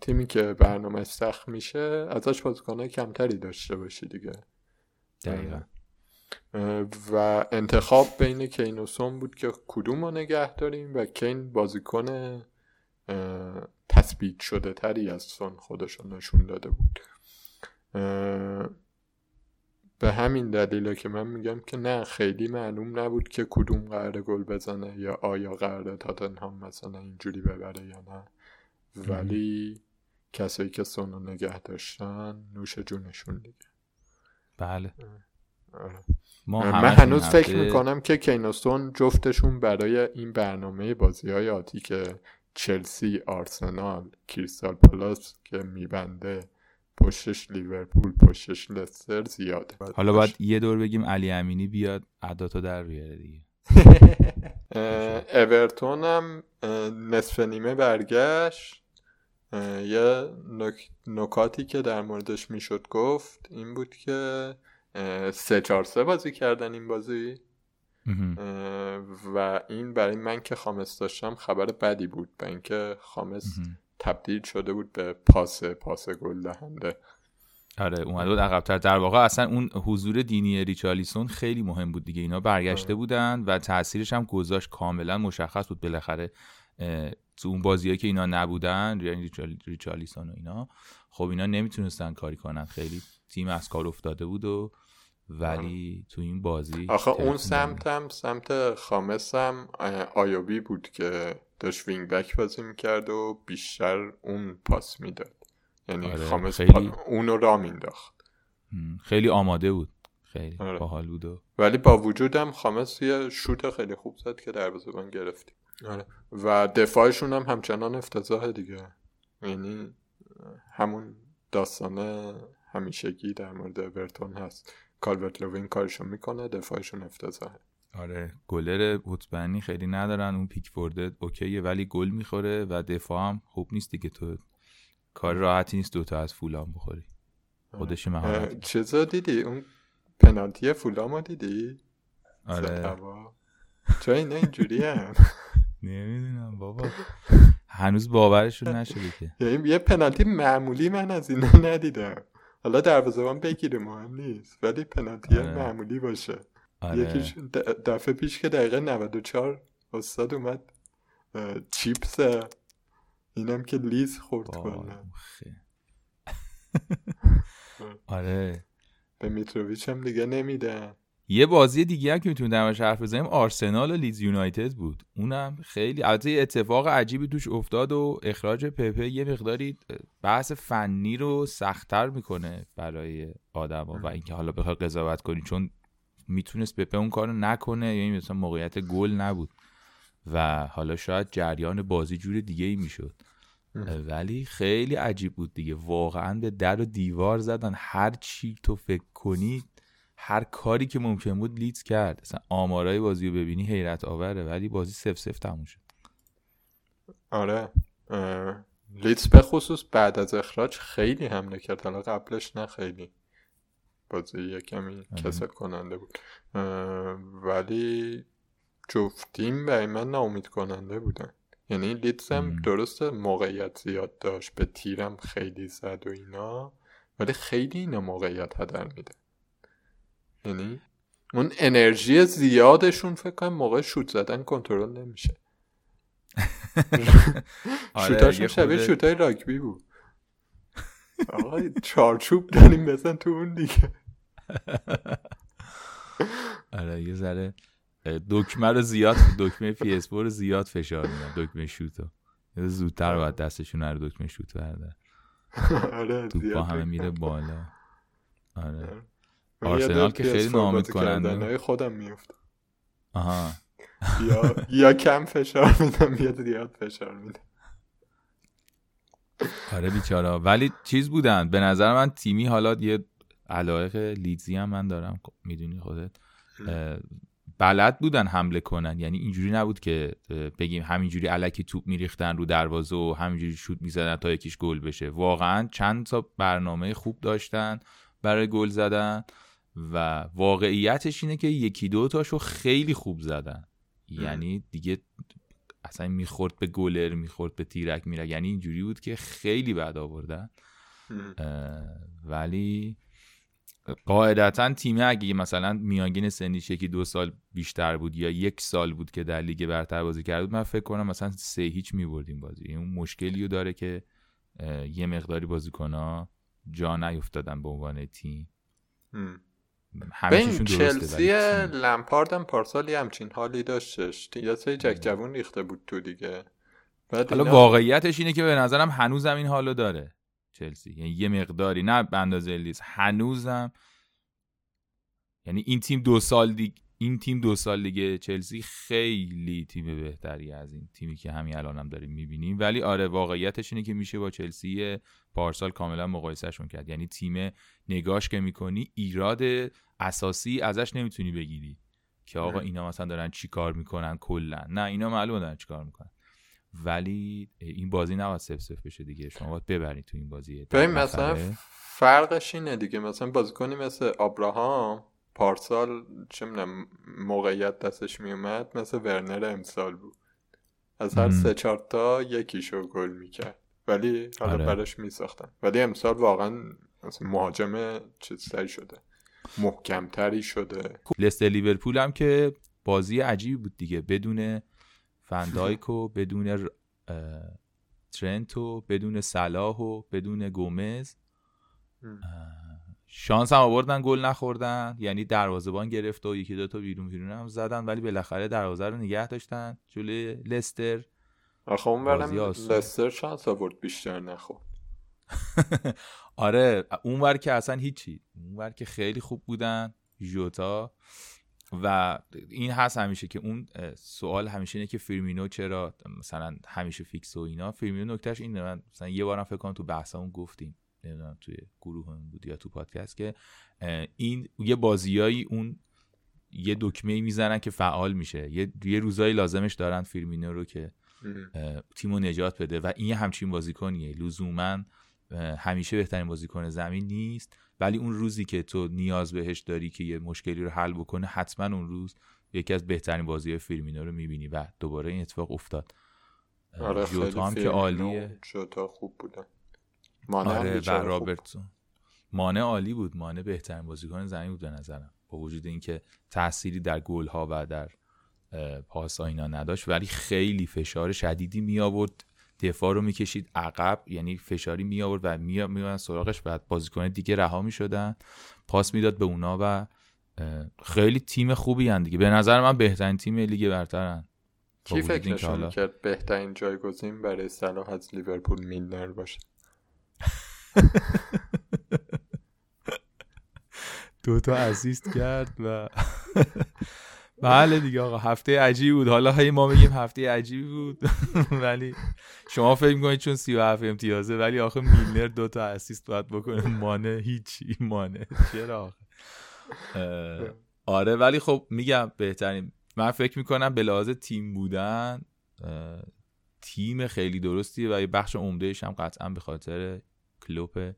تیمی که برنامه سخت میشه ازش بازیکنهای کمتری داشته باشی دیگه.
دقیقا.
و انتخاب بین کین و سون بود که کدوم رو نگه داریم و کین بازیکن تثبیت شده تری از سون خودش نشون داده بود. به همین دلیله که من میگم که نه خیلی معلوم نبود که کدوم قرار گل بزنه یا آیا قراره تاتنهام مثلا اینجوری ببره یا نه. ولی کسایی که سون رو نگه داشتن نوش جونشون دیگه.
بله.
آره. من هنوز فکر می‌کنم که کینوستون جفتشون برای این برنامه بازی های آتی که چلسی آرسنال کریستال پلاس که میبنده پشتش لیورپول پشتش لستر زیاده.
حالا باید یه دور بگیم علی امینی بیاد عداتو در بیاره دیگه.
اورتون هم نصف نیمه برگشت. یه نکاتی که در موردش می‌شد گفت این بود که سه چهار سه بازی کردن این بازی. و این برای من که خامس داشتم خبر بدی بود. به اینکه خامس تبدیل شده بود به پاس پاس گل دهنده.
آره اومده بود عقبتر. در واقع اصلا اون حضور دینی ریچالیسون خیلی مهم بود دیگه. اینا برگشته آره. بودن و تاثیرش هم گذاشت. کاملا مشخص بود بالاخره تو اون بازیایی که اینا نبودن یعنی ریچالیسون و اینا. خب اینا نمی‌تونستن کاری کنن. خیلی تیم از کار افتاده بود و ولی تو این بازی
آخه اون سمتم سمت خامسم آیوبی بود که داشت wing back بازی می‌کرد و بیشتر اون پاس می‌داد. یعنی آره خامس خیلی... پا... اونو راه مینداخت
خیلی آماده بود. خیلی آره. باحال بود
ولی با وجودم خامس یه شوت خیلی خوب زد که دروازه‌بان گرفت. آره. و دفاعشون هم همچنان افتضاح دیگه. یعنی همون داستان همیشگی در مورد اورتون هست. کالورت لوین کارشو می‌کنه دفاعشون افتضاحه.
آره گلر حتبنی خیلی ندارن اون پیک فورده اوکیه ولی گل می‌خوره و دفاع هم خوب نیست دیگه. تو کار راحتی نیست دوتا از فولام بخوری. خودش مهارت.
چیزا دیدی؟ اون پنالتی فولام دیدی؟
آره.
چرا اینا اینجوری هم
نمی‌دونم بابا. هنوز باورشون نشده که.
یعنی یه پنالتی معمولی من از اینا ندیدم. حالا دروازه‌بان بگیره مهم نیست. ولی پنالتی آره. معمولی باشه. آره. یکیش دفعه پیش که دقیقه 94 استاد اومد. چیپس اینم که لیز خورد کنه
آره.
به میتروویچ هم دیگه نمیدن
یه بازی دیگه هم که می‌تونیم درمش حرف بزنیم آرسنال و لیز یونایتد بود. اونم خیلی البته اتفاق عجیبی توش افتاد و اخراج پپه یه مقداری بحث فنی رو سختتر می‌کنه برای آدما و اینکه حالا بخوای قضاوت کنی چون می‌تونست پپه اون کارو نکنه یعنی مثلا موقعیت گل نبود. و حالا شاید جریان بازی جور دیگه ای می‌شد. ولی خیلی عجیب بود دیگه. واقعا به در و دیوار زدن. هر چی تو فکر کنی هر کاری که ممکن بود لیدز کرد. مثلا آمارای بازی رو ببینی حیرت آوره ولی بازی سف سف تموم شد.
آره. لیدز به خصوص بعد از اخراج خیلی حمله کرد حالا قبلش نه خیلی. بازی یه کمی. کسل کننده بود. ولی جفتیم برای من ناامید کننده بودن. یعنی لیدز هم درست موقعیت زیاد داشت به تیرم خیلی زد و اینا ولی خیلی اینا موقعیت هدر میده. یعنی اون انرژی زیادشون فکر کنم موقع شوت زدن کنترل نمیشه. آره شوتاشون شبیه شوتای راگبی بود. آقای چارچوب داریم بزن تو اون دیگه.
آره یه ذره دکمه رو زیاد دکمه پی اس رو زیاد فشار میدن دکمه شوتو زودتر باید دستشون رو دکمه شوت برده
آره
با همه میره بالا. آره. آرسنال که خیلی نامید کننده.
خودم میفته
آها.
یا یا کم فشار میدم یا زیاد فشار میدم.
آره بیچارا ولی چیز بودن. به نظر من تیمی حالا یه علایق لیدزی هم من دارم خب، می‌دونی خودت. بلد بودن حمله کنن. یعنی اینجوری نبود که بگیم همینجوری علکی توپ میریختن رو دروازه و همینجوری شوت می‌زدن تا یکیش گل بشه. واقعا چند تا برنامه خوب داشتن برای گل زدن و واقعیتش اینه که یکی دو تاشو خیلی خوب زدن. یعنی دیگه اصلا می‌خورد به گلر می‌خورد به تیرک میره یعنی اینجوری بود که خیلی بد آوردن. ولی قاعدتا تیم اگه مثلا میانگین سنیش یکی دو سال بیشتر بود یا یک سال بود که در لیگ برتر بازی کرد بود من فکر کنم مثلا سه هیچ میبردیم بازی. اون مشکلی رو داره که یه مقداری بازیکن جا نیفتادن به عنوان تیم.
این چلسی لمپاردم پارسال همچین حالی داشتش. یا سه جک جوون ریخته بود تو دیگه.
حالا واقعیتش اینه که به نظرم هنوزم این حالو داره. چلسی. یعنی یه مقداری نه به اندازه لیز هنوزم. یعنی این تیم دو سال دیگه این تیم دو سال دیگه چلسی خیلی تیم بهتری از این تیمی که همین الان هم داریم می‌بینیم. ولی آره واقعیتش اینه که میشه با چلسی پارسال کاملا مقایسهشون کرد. یعنی تیم نگاش که می‌کنی ایراد اساسی ازش نمی‌تونی بگیری. که آقا اینا مثلا دارن چی کار می‌کنن کلا. نه اینا معلومه دارن چی کار می‌کنن. ولی این بازی نباید سف سف بشه دیگه. شما باید ببرید تو این بازی.
ببین مثلا فرقش اینه دیگه. مثلا بازیکنی مثل ابراهام پارسال چه می‌دونم موقعیت دستش میومد مثل ورنر امسال بود. از هر سه چهار تا یکیشو گل می‌کرد. ولی حالا آره. براش میساختن. ولی امسال واقعا مهاجم چیزتری شده. محکمتری شده.
لست لیورپول هم که بازی عجیبی بود دیگه. بدون فندایک و بدون ترنت و بدون صلاح و بدون گومز. شانس هم آوردن گل نخوردن. یعنی دروازه‌بان گرفت و یکی دو تا بیرون بیرون هم زدن ولی بالاخره دروازه رو نگه داشتن. جلوی لستر.
آخه اون لستر شانس آورد بیشتر نخورد.
آره اونور که اصلا هیچی. اونور که خیلی خوب بودن. جوتا. و این هست همیشه که اون سوال همیشه اینه که فیرمینو چرا مثلا همیشه فیکس و اینا. فیرمینو نکتهش اینه. من مثلا یه بارم فکر کنم تو بحثمون گفتیم نمی‌دونم توی گروه هم بود یا تو پادکست که این یه بازیایی اون یه دکمه می‌زنن که فعال میشه. یه, یه روزایی لازمش دارن فیرمینو رو که تیمو نجات بده. و این همچین بازیکنیه. لزوما همیشه بهترین بازیکن زمین نیست. ولی اون روزی که تو نیاز بهش داری که یه مشکلی رو حل بکنه حتما اون روز یکی از بهترین بازی فیرمینو رو می‌بینی و دوباره این اتفاق افتاد.
آره جوتا هم که عالیه. جوتا خوب بودن
مانه آره و رابرتسون. مانه عالی بود. مانه بهترین بازیکن زمین بود به نظرم. با وجود اینکه تأثیری در گل ها و در پاس اینا نداشت ولی خیلی فشار شدیدی می آورد دفاع رو می‌کشید عقب یعنی فشاری می آورد و می سراغش بعد بازیکن دیگه رها می شدن پاس می‌داد به اونا و خیلی تیم خوبی هن دیگه. به نظر من بهترین تیم لیگ برترن.
کی فکر کرد بهترین جایگزین برای صلاح از لیورپول میلنر باشه؟
دوتا اسیست کرد و بله دیگه آقا هفته عجیبی بود. حالا هی ما میگیم هفته عجیبی بود. ولی شما فکر می‌کنید چون 37 امتیازه ولی آخه میلنر دوتا اسیست باید بکنه. مانه هیچی. مانه. چرا آره ولی خب میگم بهترین. من فکر می‌کنم به لحاظ تیم بودن تیم خیلی درستیه و یه بخش عمدهش هم قطعا به خاطر کلوپه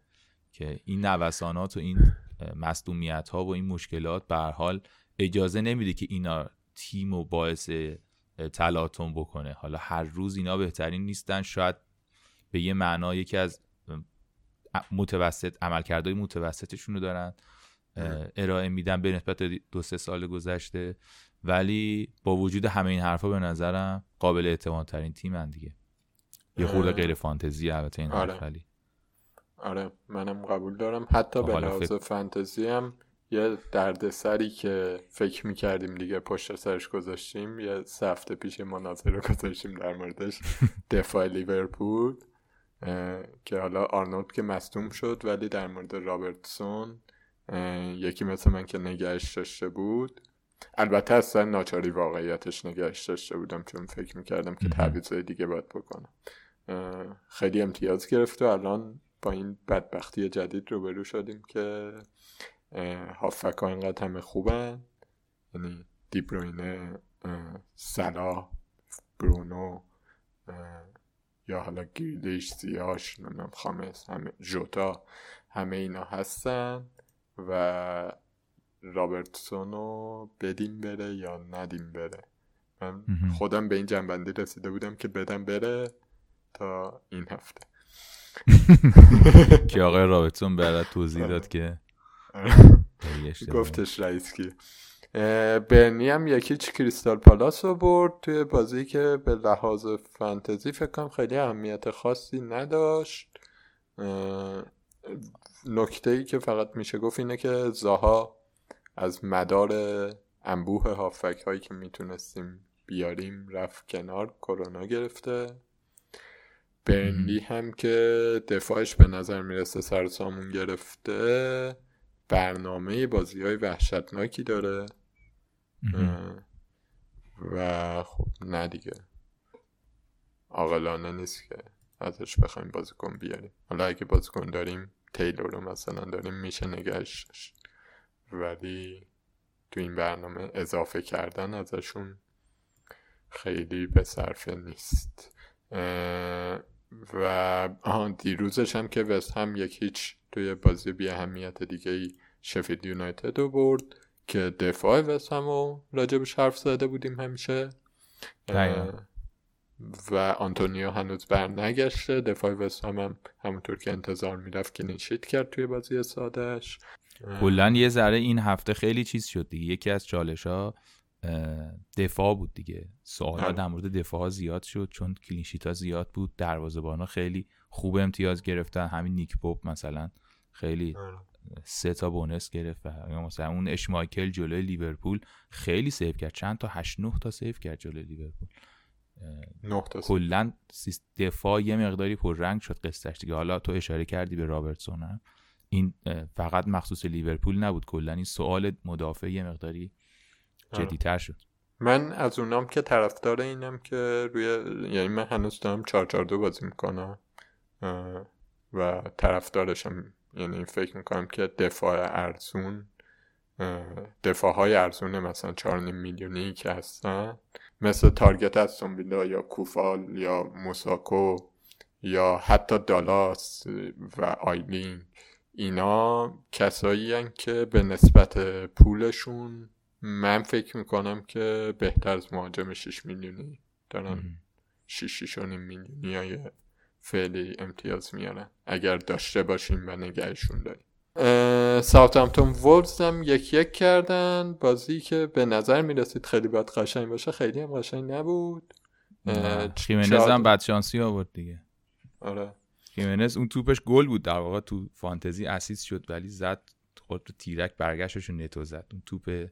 که این نوسانات و این مصدومیت ها و این مشکلات به حال اجازه نمیده که اینا تیم و باعث تلاطم بکنه. حالا هر روز اینا بهترین نیستن. شاید به یه معنا یکی از متوسط عملکردهای متوسطشون رو دارن ارائه میدن به نسبت دو سه سال گذشته. ولی با وجود همه این حرفا به نظرم قابل اعتماد ترین تیم دیگه. یه خورده غیر فانتزی البته این
آره. آره. منم قبول دارم. حتی به لحاظ فانتزی هم یه دردسری که فکر می‌کردیم دیگه پشت سرش گذاشتیم یه هفته پیش مناظره رو گذاشتیم در موردش. دفاع لیورپول که حالا آرنولد که مصدوم شد ولی در مورد رابرتسون یکی مثل من که نگهش داشته بود. البته اصلا ناچاری واقعیتش نگهش داشته بودم چون فکر می‌کردم که تعویض دیگه باید بکنم. خیلی امتیاز گرفت و الان با این بدبختی جدید روبرو شدیم که هافک ها اینقدر همه خوبن. یعنی دیبروینه سلا برونو یا حالا گیلیش سیاش نمیم خامس همه جوتا همه اینا هستن و رابرتسون رو بدیم بره یا ندیم بره. من خودم به این جنبندی رسیده بودم که بدم بره تا این هفته.
که آقای رابرتسون برات توضیح داد که
گفتش رئیس کی. برنی هم یکیچ کریستال پالاس رو برد توی بازی که به لحاظ فانتزی فکر کنم خیلی اهمیت خاصی نداشت. نکته ای که فقط میشه گفت اینه که زاها از مدار انبوه هافک هایی که می‌تونستیم بیاریم رفت کنار کرونا گرفته. برنلی هم که دفاعش به نظر می‌رسه سر سامون گرفته. برنامه بازی های وحشتناکی داره. و خب نه دیگه. عاقلانه نیست که ازش بخوایم بازیکن بیاریم. حالا اگه بازیکن داریم تیلور رو مثلا داریم میشه نگهش ولی تو این برنامه اضافه کردن ازشون خیلی به صرفه نیست. و آهان دیروزش هم که وست هم یک هیچ توی بازی بی اهمیت دیگه ای شفید یونایتد رو برد که دفاع وست هم رو راجبش حرف زده بودیم همیشه. و آنتونیو هنوز بر نگشته دفاع وست هم, هم همونطور که انتظار می‌رفت که نشید کرد توی بازی سادش
کلا یه ذره این هفته خیلی چیز شد دیگه. یکی از چالش ها دفاع بود دیگه سوال آره. در مورد دفاع ها زیاد شد چون clean sheet ها زیاد بود دروازه‌بانا خیلی خوب امتیاز گرفتن همین نیک پاپ مثلا خیلی آره. سه تا bonus گرفت و مثلا اون اشمایکل جلوی لیورپول خیلی save کرد چند تا 8 9 تا save کرد جلوی لیورپول کلا دفاع یه مقداری پررنگ شد قصه‌ش دیگه حالا تو اشاره کردی به رابرتسون هم. این فقط مخصوص لیورپول نبود کلا این سوال مدافع یه مقداری. جدیتر شد.
من از اونام که طرفدار اینم که روی یعنی من هنوز دارم 442 بازی می‌کنم و طرفدارشم یعنی فکر می‌کنم که دفاع ارزون دفاع های ارزون مثلا 4 میلیونی که هستن مثل تارگت از سنبیلا یا کوفال یا موساکو یا حتی دالاس و آیلین اینا کسایی که به نسبت پولشون من فکر می‌کنم که بهتر از مهاجم 6 میلیونی دارن 6 میلیونی های فعلی امتیاز میارن. اگر داشته باشیم و نگهشون داریم. ساوثهمپتون وولز هم یک یک کردن. بازی که به نظر می‌رسید خیلی باید قشنگ باشه خیلی هم قشنگ نبود.
خیمنز هم بدشانسی آورد دیگه.
آره.
خیمنز اون توپش گل بود در واقع تو فانتزی اسیس شد ولی زد خود تو تیرک برگشتش نتو زد. اون توپ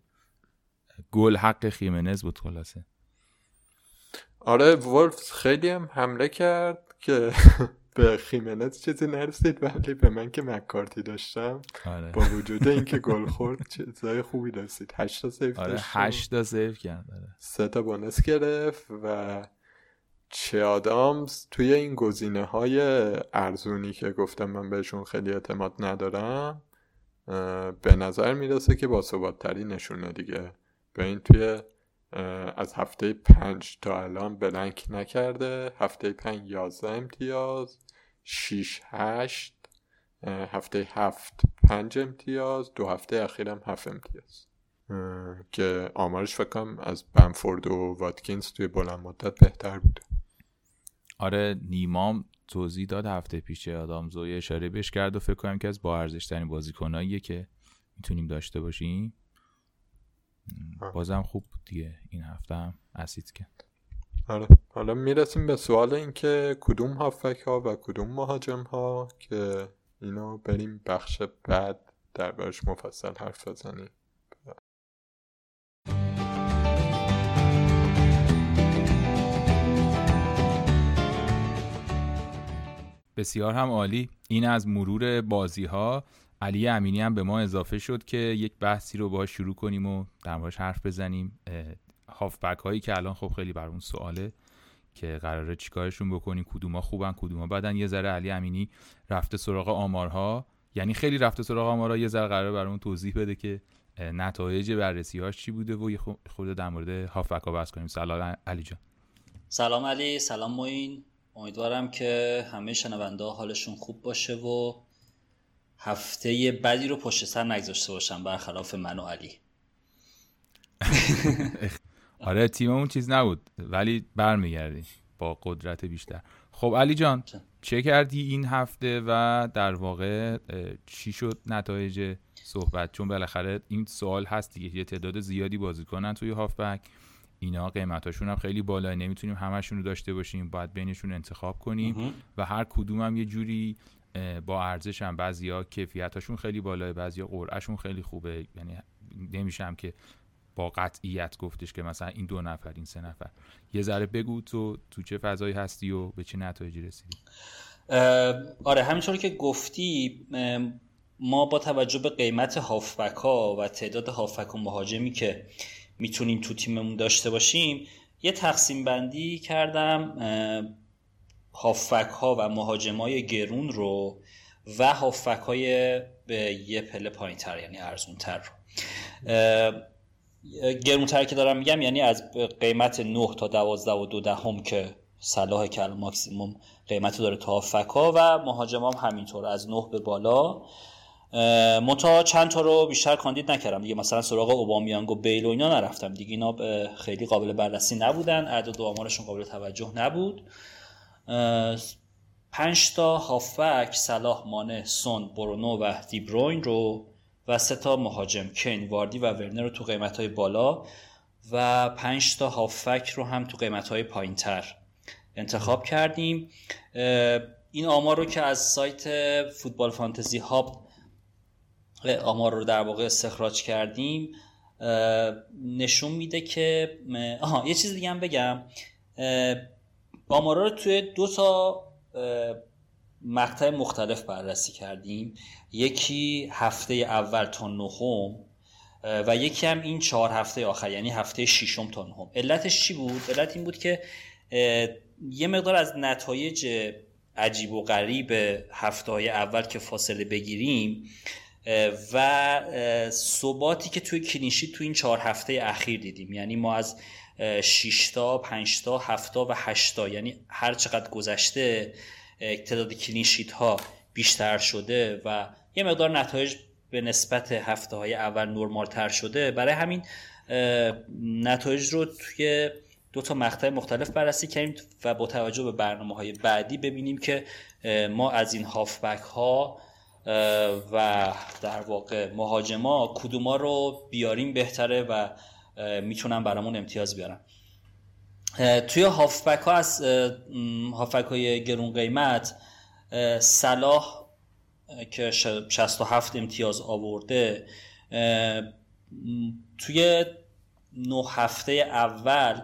گل حق خیمنز بود خلاصه
آره وولفز خیلی هم حمله کرد که به خیمنز چیزی نرسید ولی به من که مکارتی داشتم آره. با وجود اینکه گل خورد چیزای خوبی رسید هشت تا سیف
آره هشت تا سیف کرد آره.
سه تا بونس گرفت و چه آدامز توی این گزینه های ارزونی که گفتم من بهشون خیلی اعتماد ندارم به نظر می‌رسه که با ثبات نشونه دیگه به این توی از هفته پنج تا الان بلنک نکرده. هفته پنج یازده امتیاز شیش هشت هفته هفت پنج امتیاز دو هفته اخیرم هفت امتیاز. که آمارش فکرم از بنفورد و واتکینز توی بلند مدت بهتر بوده.
آره نیمام توضیح داد هفته پیش آدامزوی اشاره بهش کرد و فکر کنم که از با ارزش ترین بازیکناییه که می‌تونیم داشته باشیم. بازم خوب بود دیگه این هفته هم اسید کرد.
آره. حالا می‌رسیم به سوال اینکه کدوم هافک ها و کدوم مهاجم ها که اینو بریم بخش بعد دربارش مفصل حرف بزنیم.
بسیار هم عالی. این از مرور بازی ها علی امینی هم به ما اضافه شد که یک بحثی رو باش شروع کنیم و در حرف بزنیم. هافبک هایی که الان خب خیلی بر اون سواله که قراره چیکارشون بکنیم کدوما خوبن کدوما بدن. یه ذره علی امینی رفته سراغ آمارها. یعنی خیلی رفته سراغ آمارها یه ذره قراره برامون توضیح بده که نتایج بررسی هاش چی بوده و یه خورده در مورد هافبک ها بحث کنیم. سلام علی جان.
سلام علی سلام موین امیدوارم که همه شنونده حالشون خوب باشه و هفته بدی رو پشت سر نگذاشته باشم برخلاف من و علی.
آره تیممون چیز نبود ولی برمیگردی با قدرت بیشتر. خب علی جان چه کردی این هفته و در واقع چی شد نتایج صحبت؟ چون بالاخره این سوال هست دیگه یه تعداد زیادی بازیکنن توی هافبک. اینا قیمتاشون هم خیلی بالاه نمی‌تونیم همشون رو داشته باشیم باید بینشون انتخاب کنیم و هر کدوم هم یه جوری با ارزش هم بعضیا کیفیتاشون خیلی بالاه بعضیا قرعهشون خیلی خوبه. یعنی نمیشم که با قطعیت گفتش که مثلا این دو نفر این سه نفر. یه ذره بگو تو تو چه فضایی هستی و به چه نتایجی رسیدی؟
آره همینطور که گفتی ما با توجه به قیمت هافبک ها و تعداد هافبک و مهاجمی که می‌تونیم تو تیممون داشته باشیم یه تقسیم بندی کردم. هافبک ها و مهاجم های گرون رو و هافبک های به یه پله پایین تر یعنی ارزون تر رو گرونتر که دارم میگم یعنی از قیمت 9 تا 12 و 2 دهم که صلاح کل ماکسیموم قیمت داره تا ها و مهاجم هم همینطور از 9 به بالا. متا چند تا رو بیشتر کاندید نکردم. دیگه مثلا سراغ اوبامیانگ و بیل و اینا نرفتم. دیگه اینا خیلی قابل بررسی نبودن. اعداد و آمارشون قابل توجه نبود. پنج تا هافبک صلاح مانه سون برونو و دیبروین رو و سه تا مهاجم کین واردی و ورنر رو تو قیمت های بالا و پنج تا هافک رو هم تو قیمت های پایین تر انتخاب کردیم. این آمار رو که از سایت فوتبال فانتزی هاب آمار رو در واقع استخراج کردیم نشون میده که آها یه چیز دیگه هم بگم. آمارا رو توی دو تا مقطع مختلف بررسی کردیم. یکی هفته اول تا نهم و یکی هم این چهار هفته آخر یعنی هفته ششم تا نهم. علتش چی بود؟ علت این بود که یه مقدار از نتایج عجیب و غریب هفته های اول که فاصله بگیریم و ثباتی که توی کلینشیت تو این چهار هفته اخیر دیدیم. یعنی ما از 6 تا 5 تا 7 تا و 8 تا یعنی هر چقدر گذشته تعداد کلینشیت ها بیشتر شده و یه مقدار نتایج به نسبت هفته های اول نرمال تر شده برای همین نتایج رو توی دو تا مقطع مختلف بررسی کردیم و با توجه به برنامه های بعدی ببینیم که ما از این هافبک ها و در واقع مهاجما کدوما رو بیاریم بهتره و می‌تونن برامون امتیاز بیارن. توی هافبک ها از هافبک های گرون قیمت صلاح که 67 امتیاز آورده توی نه هفته اول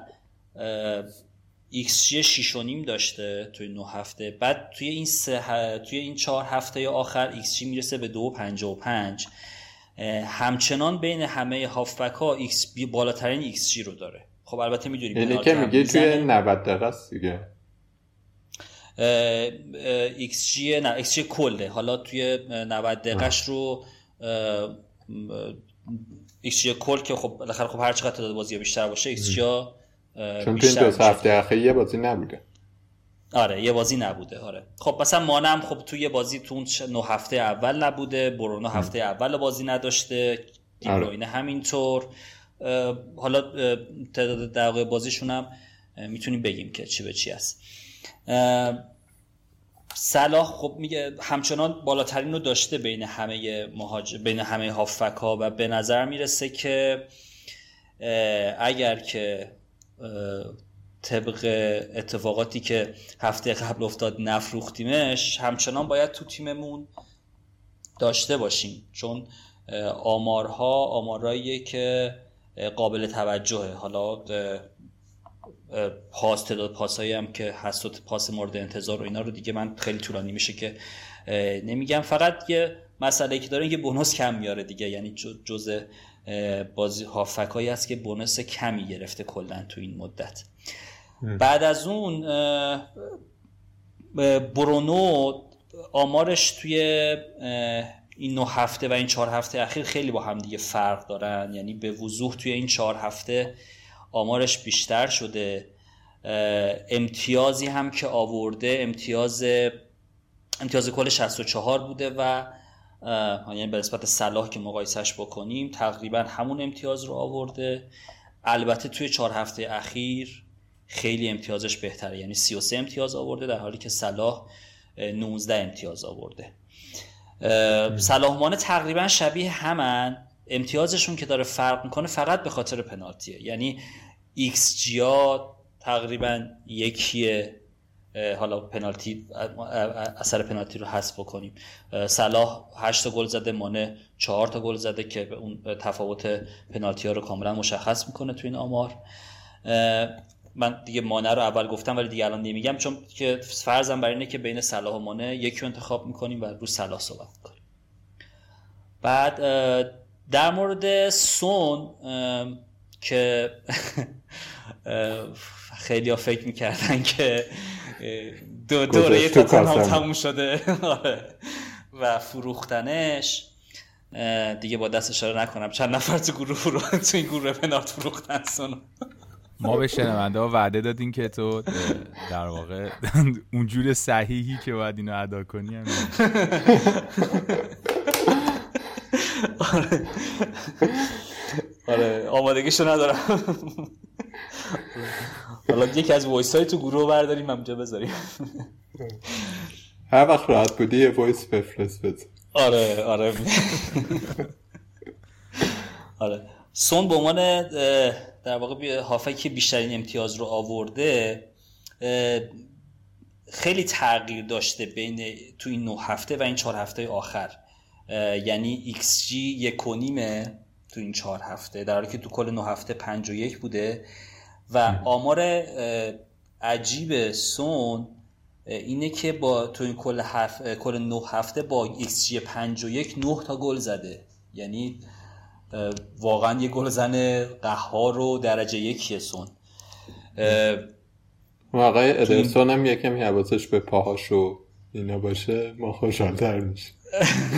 جی نیم داشته توی نه هفته. بعد توی این سه توی این چهار هفته آخر جی می‌رسه به دو و پنج. همچنان بین همه هافبک ها ایکس بی بالاترین ایکس جی رو داره. خب البته می‌دونیم
یعنی که میگه توی 90 دقیقه است دیگه.
xG نه xG کله حالا توی 90 دقیقش رو ایکس جی کل که خب بالاخره خب هر چقدر تعداد بازی بیشتر باشه ایکس جی
چون توی دو هفته اخیر یه بازی نبوده.
آره یه بازی نبوده آره. خب مثلا مانه‌م خب توی بازی تو اون نه هفته اول نبوده برونو هفته اول بازی نداشته دیبروینه آره. همینطور. حالا تعداد دقیقه بازیشون هم می‌تونیم بگیم که چی به چی است صلاح خب میگه همچنان بالاترین رو داشته بین همه مهاجر بین همه هافک ها و به نظر می‌رسه که اگر که طبق اتفاقاتی که هفته قبل افتاد نفروختیمش همچنان باید تو تیممون داشته باشیم. چون آمارها آمارهاییه که قابل توجهه. حالا پاس تعداد پاسایی هم که هست پاس مورد انتظار و اینا رو دیگه من خیلی طولانی میشه که نمیگم. فقط یه مسئله که داره که بونوس کم میاره دیگه. یعنی جز بازی هافکایی هست که بونوس کمی گرفته کلا تو این مدت. بعد از اون برونو آمارش توی این نه هفته و این چهار هفته اخیر خیلی با هم دیگه فرق دارن. یعنی به وضوح توی این چهار هفته آمارش بیشتر شده. امتیازی هم که آورده امتیاز امتیاز کل 64 بوده و یعنی به نسبت صلاح که مقایسش بکنیم تقریبا همون امتیاز رو آورده. البته توی چهار هفته اخیر خیلی امتیازش بهتره. یعنی 33 امتیاز آورده در حالی که صلاح 19 امتیاز آورده. صلاح مانه تقریبا شبیه همن. امتیازشون که داره فرق می‌کنه فقط به خاطر پنالتیه. یعنی ایکس جیا تقریبا یکیه. حالا پنالتی اثر پنالتی رو حذف بکنیم. صلاح 8 تا گل زده مانه 4 تا گل زده که اون تفاوت پنالتی ها رو کاملا مشخص می‌کنه تو این آمار. من دیگه مانه رو اول گفتم ولی دیگه الان نمیگم چون که فرضم بر اینه که بین صلاح و مانه یکی رو انتخاب می‌کنیم و رو صلاح صحبت می‌کنیم. بعد در مورد سون که خیلی ها فکر می‌کردن که دو دوره تاتنهام تموم شده. و فروختنش. دیگه با دست اشاره نکنم. چند نفر تو گروه رو تو این گروه پنارت فروختن سونو
ما به شنونده ها وعده دادیم که تو در واقع اونجور صحیحی که باید اینو ادا کنی هم
آره. آره آمادگیشو ندارم. حالا یکی از وایس های تو گروه برداریم همجا بذاریم.
هر وقت راحت بودی یه voice بفرست بزن
آره آره. آره. سون به عنوان در واقع هافبک که بیشترین امتیاز رو آورده خیلی تغییر داشته بین تو این نه هفته و این چهار هفته آخر. یعنی ایکس جی یک و نیمه تو این چهار هفته در حالی که تو کل نه هفته پنج و یک بوده. و آمار عجیب سون اینه که با تو این کل, هف... کل نه هفته با ایکس جی پنج و یک نه تا گل زده. یعنی واقعا یه گل زن قهار و درجه یکیه سون.
آقای ادرسون هم یکم حواسش به پاهاش و اینا باشه ما خوشحالتر میشه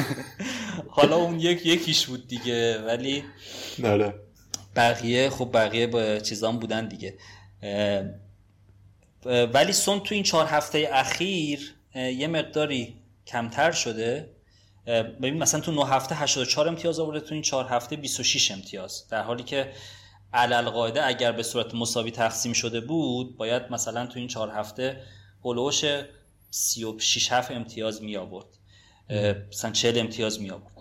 حالا اون یک یکیش بود دیگه ولی
نره
بقیه خب بقیه با چیزان بودن دیگه. ولی سون تو این چهار هفته اخیر یه مقداری کمتر شده. ببین مثلا تو 9 هفته 84 امتیاز آورده تو این 4 هفته 26 امتیاز. در حالی که علل قاعده اگر به صورت مساوی تقسیم شده بود باید مثلا تو این 4 هفته هلوش 36 7 امتیاز می آورد. مثلا 40 امتیاز می آورد.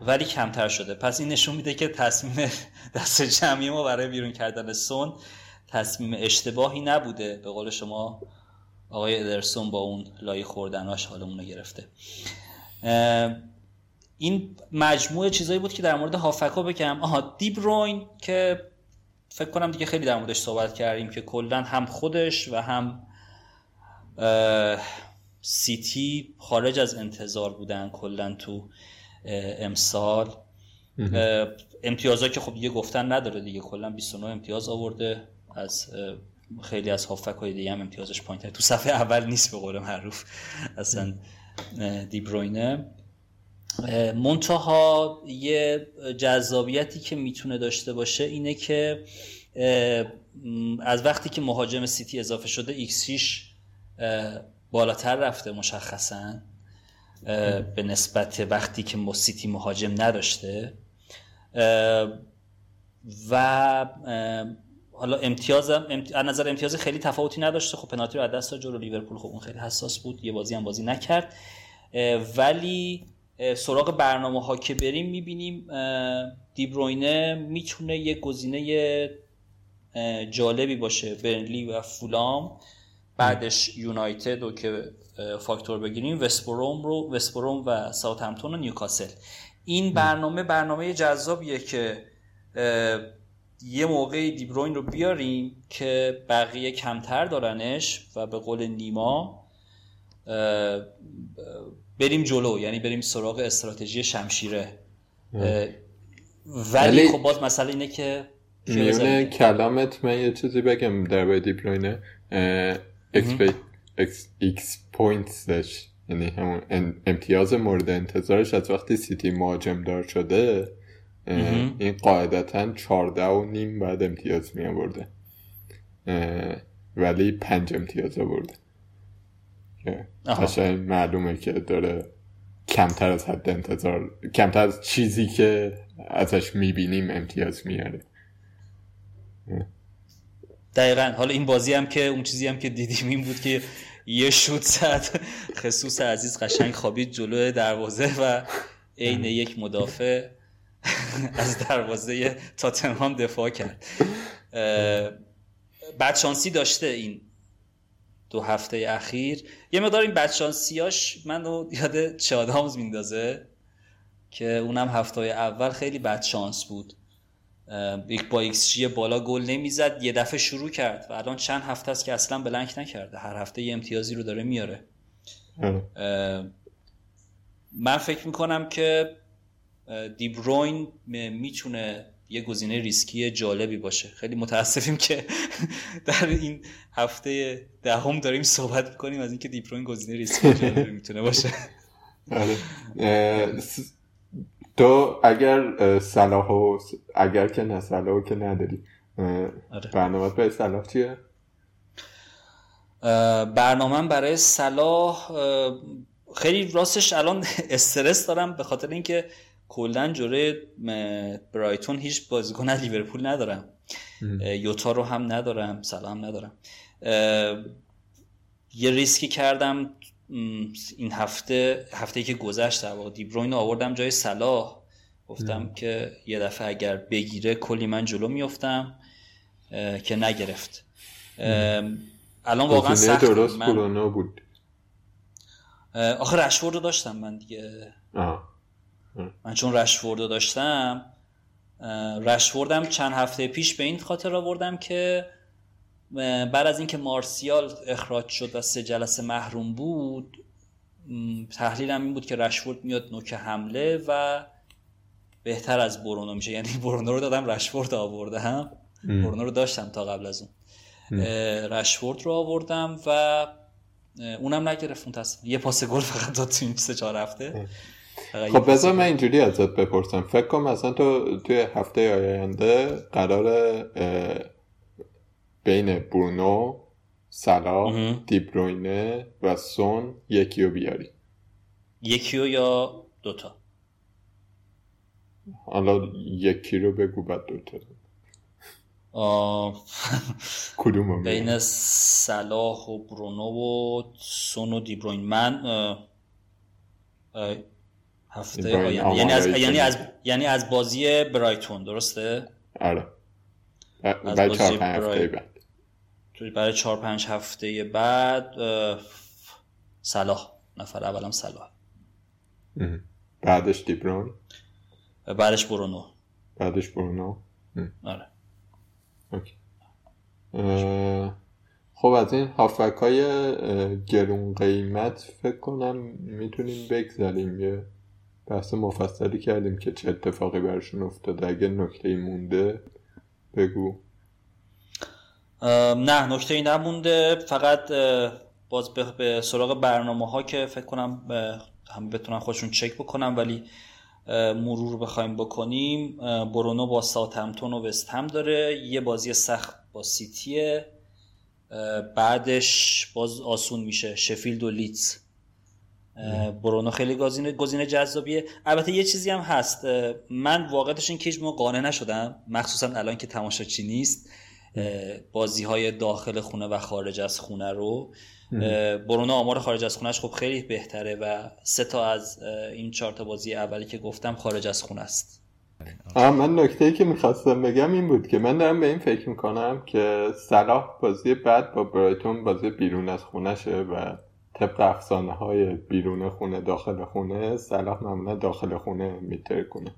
ولی کمتر شده. پس این نشون میده که تصمیم دست جمعی ما برای بیرون کردن سون تصمیم اشتباهی نبوده. به قول شما آقای ادرسون با اون لای خوردناش حالمون رو گرفته. این مجموعه چیزایی بود که در مورد هافکا بگم. آها دیبروین که فکر کنم دیگه خیلی در موردش صحبت کردیم که کلا هم خودش و هم سیتی خارج از انتظار بودن کلا تو امسال. امتیازها که خب یه گفتن نداره دیگه. کلا 29 امتیاز آورده. از خیلی از هافک های دیگه هم امتیازش پایین تو صفحه اول نیست به قول معروف. اصلا دیبروینه منتها یه جذابیتی که می‌تونه داشته باشه اینه که از وقتی که مهاجم سیتی اضافه شده ایکس بالاتر رفته مشخصا به نسبت وقتی که سیتی مهاجم نداشته. و حالا امتیاز از نظر امتیاز خیلی تفاوتی نداشته خب پنالتی رو از دست جلو لیورپول. خب اون خیلی حساس بود. یه بازی هم بازی نکرد. ولی سراغ برنامه ها که بریم می‌بینیم دیبروینه می‌تونه یه گزینه جالبی باشه. برنلی و فولام. بعدش یونایتد رو که فاکتور بگیریم وسپروم رو وسپروم و ساوثهمپتون و نیوکاسل. این برنامه برنامه جذابیه که یه موقع دیبروین رو بیاریم که بقیه کمتر دارنش و به قول نیما بریم جلو یعنی بریم سراغ استراتژی شمشیره. ولی خب باز مسئله اینه که
میونه کلامت من یه چیزی بگم در باید دیپلوینه ایکس پوینتسش یعنی همون امتیاز مورد انتظارش از وقتی سیتی مهاجم دار شده این قاعدتا چارده و نیم بعد امتیاز می آورده. ولی پنج امتیاز آورده. قشنگ معلومه که داره کمتر از حد انتظار کمتر از چیزی که ازش می‌بینیم امتیاز میاره.
دقیقا. حالا این بازی هم که اون چیزی هم که دیدیم این بود که یه شوت زد. خصوص عزیز قشنگ خوابید جلو دروازه و عین یک مدافع. از دروازه تاتنهام دفاع کرد. بدشانسی داشته این دو هفته اخیر. یه مقدار این بدشانسیاش منو یاد چه آدامز میندازه که اونم هفته اول خیلی بدشانس بود. یک با ایکس جی بالا گل نمی‌زد یه دفعه شروع کرد و الان چند هفته است که اصلا blank نکرده. هر هفته یه امتیازی رو داره میاره. من فکر می‌کنم که دیبروین می‌تونه یه گزینه ریسکی جالبی باشه خیلی متاسفیم که در این هفته دهم داریم صحبت می‌کنیم از اینکه دیبروین گزینه ریسکی جالبی می‌تونه باشه
آره. تو اگر صلاح و اگر که نه صلاح که نداری آره. برنامه برای صلاح چیه؟
برنامه برای صلاح خیلی راستش الان استرس دارم به خاطر اینکه کلا جوره برایتون هیچ بازیکن از لیورپول ندارم. یوتا رو هم ندارم سلام ندارم. یه ریسکی کردم این هفته هفته که گذشت در واقع دیبروین آوردم جای صلاح. گفتم که یه دفعه اگر بگیره کلی من جلو میفتم که نگرفت. الان واقعا سخت
درست من... بود.
آخه رشورد رو داشتم من دیگه. من چون رشورد رو داشتم رشوردم چند هفته پیش به این خاطر آوردم که بعد از اینکه مارسیال اخراج شد و سه جلسه محروم بود تحلیلم این بود که رشفورد میاد نوک حمله و بهتر از برونو میشه. یعنی برونو رو دادم رشفورد آوردم. برونو رو داشتم تا قبل از اون. رشفورد رو آوردم و اونم نگرفت متاسف یه پاس گل فقط داد تو این سه چهار هفته.
خب بذار من اینجوری ازت بپرسم. فکر کنم مثلا تو توی هفته آینده قرار بین برونو سلا دیبروینه و سون یکی رو بیاری.
یکی یا دوتا؟
حالا یکی رو بگو بعد دوتا. کدوم
بین صلاح و برونو و سون و دیبروین. من هفته آینده. یعنی از یعنی از یعنی از بازی برایتون درسته؟
آره. برای چهار پنج هفته بعد.
برای چهار پنج هفته بعد صلاح. نفر اولم صلاح.
بعدش دیبرون؟
بعدش برونو.
بعدش برونو؟
آره.
خب از این هافک های گرون قیمت فکر کنم می‌تونیم بگذاریم یه بحث مفصلی کردیم که چه اتفاقی برشون افتاده. اگه نکته مونده بگو.
نه نکته ای نمونده. فقط باز به سراغ برنامه ها که فکر کنم هم بتونن خودشون چک بکنم ولی مرور بخوایم بکنیم. برونو با ساوثهمپتون و وست هم داره. یه بازی سخت با سیتیه. بعدش باز آسون میشه. شفیلد و لیتز برونو خیلی گزینه گزینه جذابیه. البته یه چیزی هم هست. من واقعیتش این که هیچ قانع نشدم. مخصوصا الان که تماشاچی نیست. بازی های داخل خونه و خارج از خونه رو. برونو آمار خارج از خونهش خب خیلی بهتره و سه تا از این چهار تا بازی اولی که گفتم خارج از خونه است.
من نکته ای که می‌خواستم بگم این بود که من دارم به این فکر می‌کنم که صلاح بازی بعد با برایتون بازی بیرون از خونهشه و طبق افسانه های بیرون خونه داخل خونه صلاح معمولا داخل خونه میتر کنه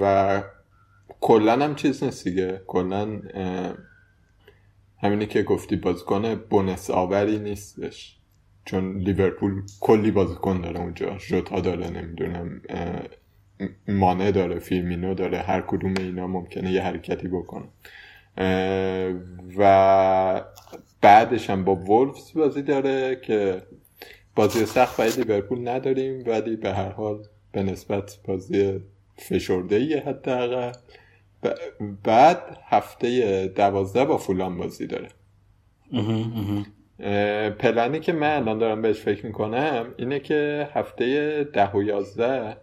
و کلا هم چیز نیست دیگه. کلا همینی که گفتی بازیکن بونس آوری نیستش. چون لیورپول کلی بازیکن داره اونجا. ژوتا داره نمی‌دونم مانه داره فیلمینو داره هر کدوم اینا ممکنه یه حرکتی بکنه. و بعدش هم با وولفز بازی داره که بازی سخت برای لیورپول نداریم ولی به هر حال به نسبت بازی فشرده ایه حداقل بعد هفته دوازده با فولان بازی داره. پلنی که من الان دارم بهش فکر می‌کنم اینه که هفته ده و یازده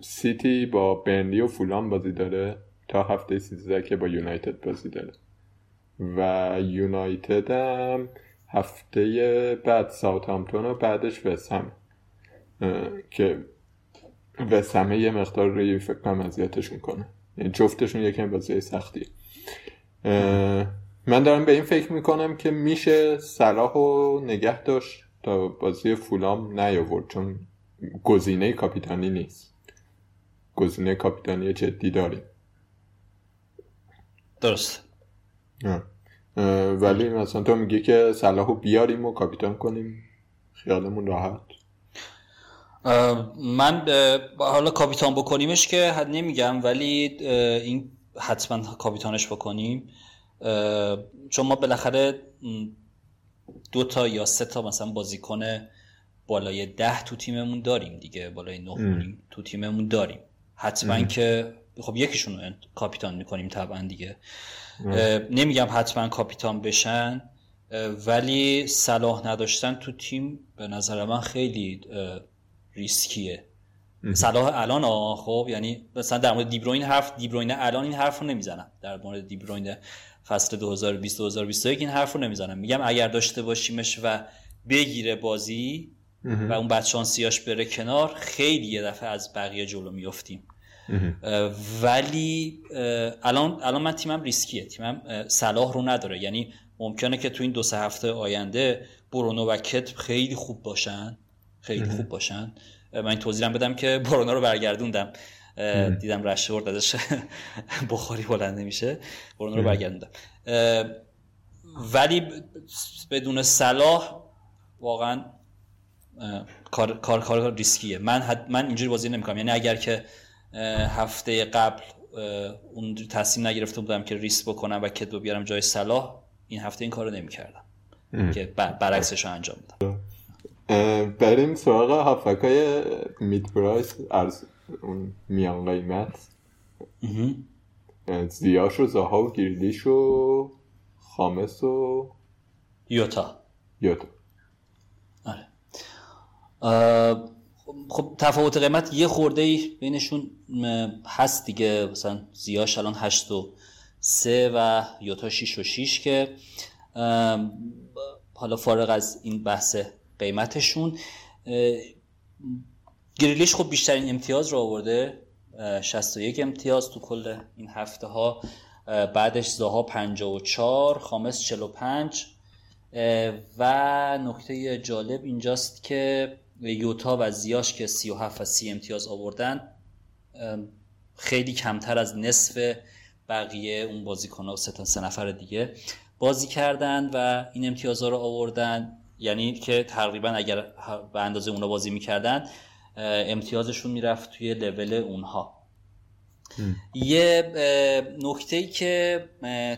سیتی با برنلی و فولان بازی داره تا هفته سیزده که با یونایتد بازی داره. و یونایتد هم هفته بعد ساوثهامپتون و بعدش وسم که وسمه یه مقدار روی فکر کنم اذیتشون کنه یعنی جفتشون یکم بازی سختی. من دارم به این فکر می‌کنم که میشه صلاح و نگه داشت تا بازی فولام نیاورد چون گزینه کاپیتانی نیست. گزینه کاپیتانی جدی داریم.
درست.
ولی مثلا تو میگی که صلاحو بیاریم و کاپیتان کنیم. خیالمون راحت.
من حالا کاپیتان بکنیمش که حد نمیگم ولی این حتما کاپیتانش بکنیم. چون ما بالاخره دو تا یا سه تا مثلا بازیکن بالای ده تو تیممون داریم دیگه بالای نه تو تیممون داریم. حتما که خب یکیشون رو کاپیتان می‌کنیم طبعا دیگه. نمیگم حتما کاپیتان بشن ولی صلاح نداشتن تو تیم به نظر من خیلی ریسکیه. صلاح الان خب یعنی مثلا در مورد دیبروین حرف دیبروین الان این حرف رو نمی‌زنم در مورد دیبروین فصل 2020 2021 این حرف رو نمی‌زنم میگم اگر داشته باشیمش و بگیره بازی و اون بدشانسیاش بره کنار خیلی یه دفعه از بقیه جلو میفتیم ولی الان الان من تیمم ریسکیه. تیمم صلاح رو نداره. یعنی ممکنه که تو این دو سه هفته آینده برونو و کتب خیلی خوب باشن. خیلی خوب باشن. من این توضیحم بدم که برونو رو برگردوندم. دیدم رشورد ازش بخاری بلند نمیشه. برونو رو برگردوندم. ولی بدون صلاح واقعا کار کار کار ریسکیه. من من اینجوری بازی نمی‌کنم. یعنی اگر که هفته قبل اون تصمیم نگرفته بودم که ریس بکنم و کدو بیارم جای صلاح. این هفته این کارو نمی‌کردم. که برعکسش رو انجام بدم
بریم سراغ هافکای مید پرایس از اون میان قیمت. زیاش و زاها و گیردیش و خامس و
یوتا.
یوتا.
آره. خب تفاوت قیمت یه خورده ای بینشون هست دیگه. مثلا زیاش الان 8 و 3 و یوتا 6 و 6 که حالا فارغ از این بحث قیمتشون گریلیش خب بیشترین امتیاز رو آورده 61 امتیاز تو کل این هفته ها بعدش زاها 54 خامس 45 و نکته جالب اینجاست که یوتا و زیاش که 37 و 30 امتیاز آوردن خیلی کمتر از نصف بقیه اون بازیکن ها سه تا سه نفر دیگه بازی کردن و این امتیازها رو آوردن. یعنی که تقریبا اگر به اندازه اونا بازی می‌کردن امتیازشون می‌رفت توی لول اونها. یه نکته ای که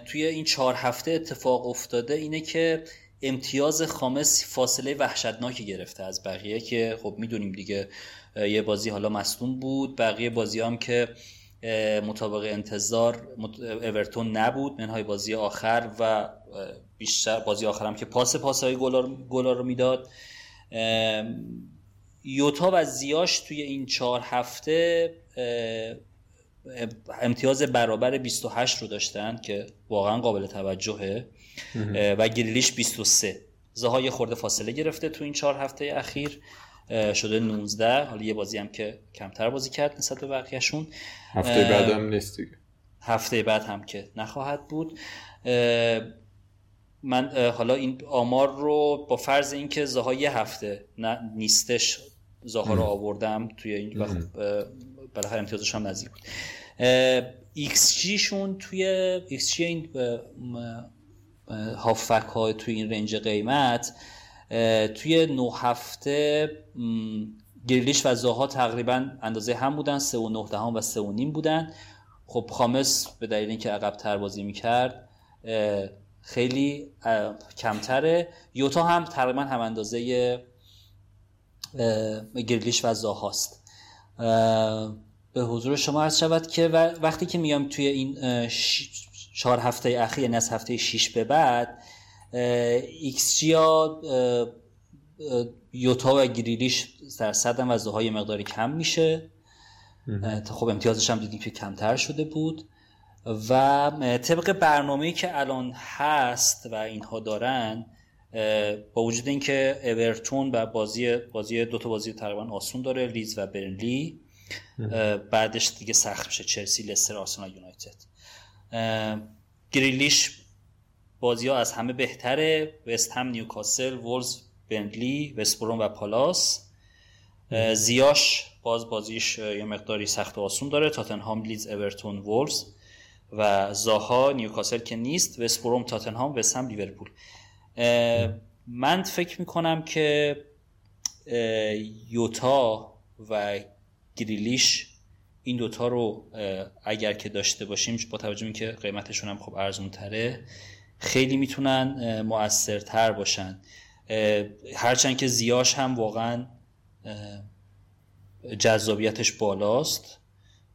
توی این چهار هفته اتفاق افتاده اینه که امتیاز خامس فاصله وحشتناکی گرفته از بقیه که خب می‌دونیم دیگه یه بازی حالا مصدوم بود بقیه بازی هم که مطابق انتظار اورتون نبود منهای بازی آخر و بیشتر بازی آخر هم که پاس پاس های گلا رو می‌داد. یوتا و زیاش توی این چهار هفته امتیاز برابر 28 رو داشتن که واقعا قابل توجهه. و گریلیش 23 زهای خورده فاصله گرفته تو این چهار هفته اخیر. شده 19 حالا یه بازی هم که کمتر بازی کرد نسبت به بقیهشون.
هفته بعد هم نیست دیگه.
هفته بعد هم که نخواهد بود. من حالا این آمار رو با فرض اینکه زها یه هفته نیستش زها رو آوردم توی این وقت بالاخره امتیازش هم نزدیک بود. ایکس جی شون توی ایکس جی این هافبک های توی این رنج قیمت توی نه هفته گریلیش و زاها تقریبا اندازه هم بودن 3 و 9 دهم و 3 و نیم بودن. خب خامس به دلیل اینکه عقب تر بازی می‌کرد خیلی کمتره. یوتا هم تقریبا هم اندازه گریلیش و زاهاست به حضور شما عرض شود که وقتی که میام توی این چهار هفته اخیر یعنی از هفته 6 به بعد ایکس جیا یوتا و گریلیش در صدم و زهای مقداری کم میشه. خب امتیازش هم دیدیم که کمتر شده بود. و طبق برنامه که الان هست و اینها دارن با وجود اینکه اورتون و بازی بازی دو تا بازی تقریبا آسون داره لیدز و برنلی بعدش دیگه سخت میشه چلسی لستر آرسنال یونایتد. گریلیش بازی ها از همه بهتره. وست هم نیوکاسل وولز برنلی وستبروم و پالاس. زیاش باز بازیش یه مقداری سخت و آسون داره. تاتنهام لیدز اورتون وولز. و زاها نیوکاسل که نیست. وستبروم تاتنهام و هم لیورپول. من فکر می‌کنم که یوتا و گریلیش این دوتا رو اگر که داشته باشیم با توجه اینکه قیمتشون هم خب ارزون تره خیلی می‌تونن مؤثرتر باشن. هرچند که زیاش هم واقعا جذابیتش بالاست.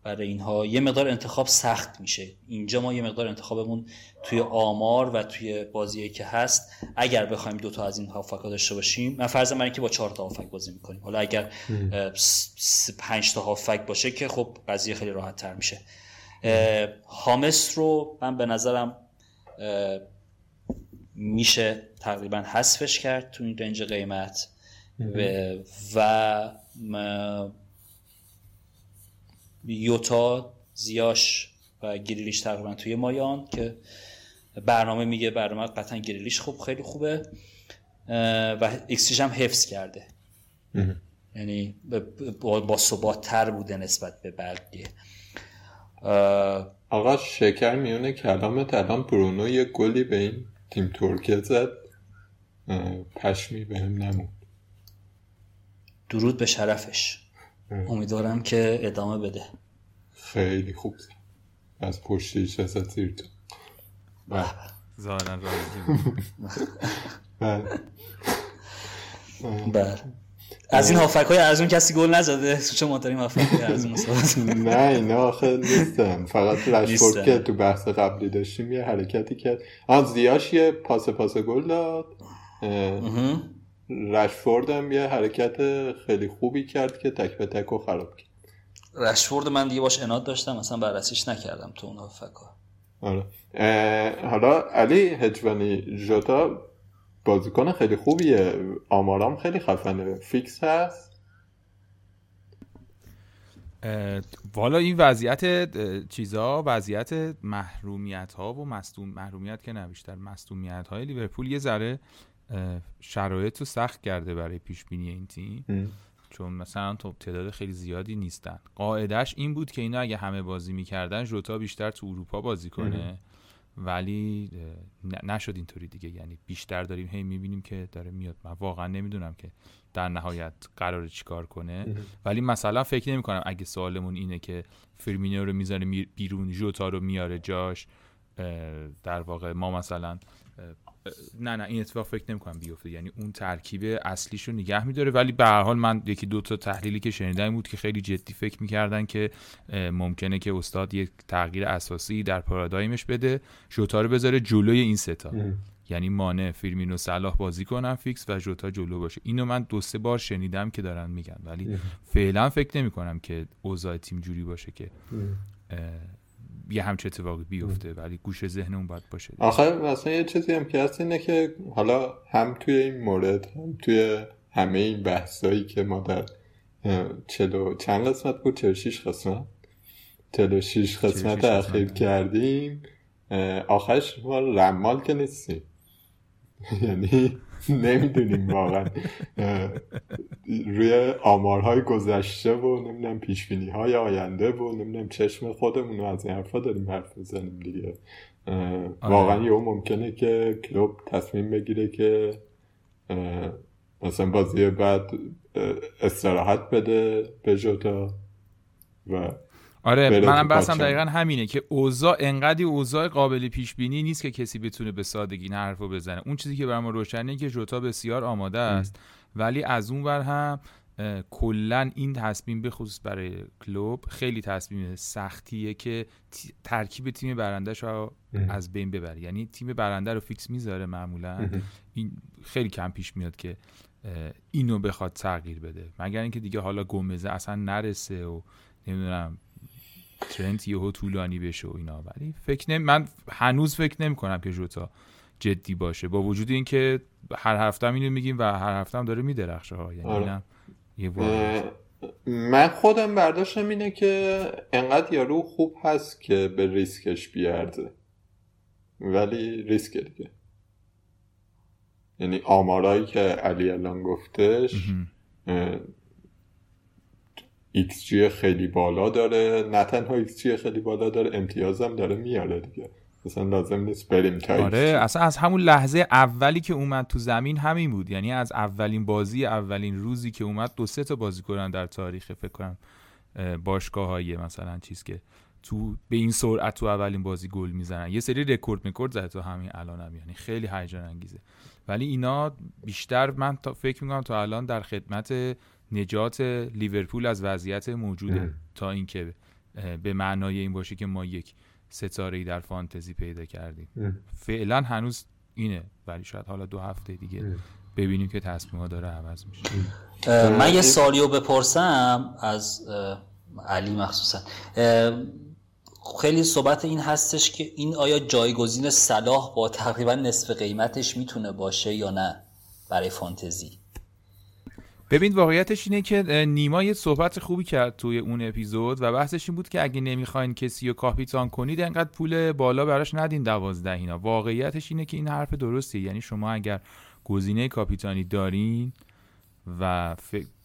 برای اینها یه مقدار انتخاب سخت میشه. اینجا ما یه مقدار انتخابمون توی آمار و توی بازی که هست اگر بخوایم دوتا از این هافک داشته باشیم من فرض من که با چهار تا هافک بازی می‌کنیم. حالا اگر پنج تا هافک باشه که خب قضیه خیلی راحت تر میشه هامس رو من به نظرم میشه تقریبا حذفش کرد تو این رنج قیمت. و یوتا زیاش و گریلیش تقریبا توی مایان که برنامه میگه برنامه قطعا گریلیش خوب خیلی خوبه و اکسیش هم حفظ کرده. یعنی با ثبات تر بوده نسبت به بقیه
آقا شکر میونه کلامت الان برونو یه گلی به این تیم ترکیه زد. پشمی به هم نمون
درود به شرفش. امیدوارم که ادامه بده.
خیلی خوب. از پشتیش از زیر تو
ظاهرا
بله.
بله. از این هافک های ارزون کسی گل نزده؟ چه ما داریم هافک های ارزون
نه اینا آخه نیستن. فقط رشفورد که تو بحث قبلی داشتیم یه حرکتی کرد. آن زیاش یه پاس پاس گل داد. رشفورد هم یه حرکت خیلی خوبی کرد که تک به تک رو خراب کرد.
رشفورد من دیگه باش اناد داشتم اصلا بررسیش نکردم تو اون هافکا
آره. حالا علی هجوانی جوتا بازیکن خیلی خوبیه. آمارام خیلی خفنه. فیکس هست؟
والا این وضعیت چیزا وضعیت محرومیت ها و مصدوم محرومیت که نه بیشتر مصدومیت های لیورپول یه ذره شرایط رو سخت کرده برای پیش بینی این تیم. چون مثلا تو تعداد خیلی زیادی نیستن. قاعدش این بود که اینا اگه همه بازی می‌کردن جوتا بیشتر تو اروپا بازی کنه. ولی نشد اینطوری دیگه. یعنی بیشتر داریم هی می‌بینیم که داره میاد. من واقعا نمی‌دونم که در نهایت قرار چیکار کنه. ولی مثلا فکر نمی کنم اگه سوالمون اینه که فرمینو رو می‌ذاره بیرون جوتا رو میاره جاش در واقع ما مثلا نه نه این اتفاق فکر نمی کنم بیفته. یعنی اون ترکیب اصلیش رو نگه میداره. ولی به هر حال من یکی دو تا تحلیلی که شنیدم بود که خیلی جدی فکر می‌کردن که ممکنه که استاد یک تغییر اساسی در پارادایمش بده جوتا رو بذاره جلوی این سه تا یعنی مانه فیرمینو صلاح بازی کنن فیکس و جوتا جلو باشه. اینو من دو سه بار شنیدم که دارن میگن. ولی فعلا فکر نمی کنم که اوضاع تیم جوری باشه که یه همچه اتفاقی بیفته ولی گوش ذهنمون باید باشه.
آخه مثلا یه چیزی هم که هست اینه که حالا هم توی این مورد هم توی همه این بحثایی که ما در چلو چند قسمت بود؟ چلو شیش قسمت؟ چلو شیش قسمت اخیر کردیم. آخرش ما رمال که نیستیم. یعنی نمی‌دونیم واقعا روی آمارهای گذشته و نمی‌دونم پیشبینی های آینده و نمی‌دونم چشم خودمون از این حرفا داریم حرف بزنیم دیگه آره. واقعا یه ممکنه که کلوب تصمیم بگیره که مثلا بازی بعد استراحت بده به جوتا و
آره منم بحثم دقیقا همینه که اوضاع انقدی اوضاع قابل پیش بینی نیست که کسی بتونه به سادگی این حرفو بزنه. اون چیزی که برام روشنه که جوتا بسیار آماده است ولی از اون ور هم کلا این تصمیم به خصوص برای کلوب خیلی تصمیم سختیه که ترکیب تیم برندش رو از بین ببره. یعنی تیم برنده رو فیکس می‌ذاره معمولا. این خیلی کم پیش میاد که اینو بخواد تغییر بده. مگر اینکه دیگه حالا گمزه اصلا نرسه و نمی‌دونم ترنت یهو طولانی بشه و اینا. ولی فکر نمی من هنوز فکر نمی کنم که جوتا جدی باشه. با وجود اینکه هر هفته اینو میگیم و هر هفته هم داره میدرخشه ها. یعنی آره.
یه من خودم برداشتم اینه که انقدر یارو خوب هست که به ریسکش بیارده. ولی ریسک دیگه. یعنی آمارایی که علی الان گفتش جی خیلی بالا داره. نه تنها جی خیلی بالا داره امتیازم داره میاره دیگه. مثلا لازم نیست بریم تا
آره اصلا از همون لحظه اولی که اومد تو زمین همین بود. یعنی از اولین بازی اولین روزی که اومد دو سه تا بازی کنن در تاریخ فکر کنم باشگاه های مثلا چیز که تو به این سرعت تو اولین بازی گل می‌زنن. یه سری رکورد می‌کرد زده تو همین الان هم. یعنی خیلی هیجان انگیزه ولی اینا بیشتر من تا فکر می‌کنم تا الان در خدمت نجات لیورپول از وضعیت موجوده. تا اینکه به معنای این باشه که ما یک ستاره ای در فانتزی پیدا کردیم. فعلا هنوز اینه ولی شاید حالا دو هفته دیگه ببینیم که تصمیم داره عوض
میشه. من یه سالیو بپرسم از علی مخصوصا. خیلی صحبت این هستش که این آیا جایگزین صلاح با تقریبا نصف قیمتش می‌تونه باشه یا نه برای فانتزی؟
ببین واقعیتش اینه که نیما یه صحبت خوبی کرد توی اون اپیزود و بحثش این بود که اگه نمی‌خواین کسی رو کاپیتان کنید انقدر پول بالا براش ندین دوازده اینا. واقعیتش اینه که این حرف درستیه یعنی شما اگر گزینه کاپیتانی دارین و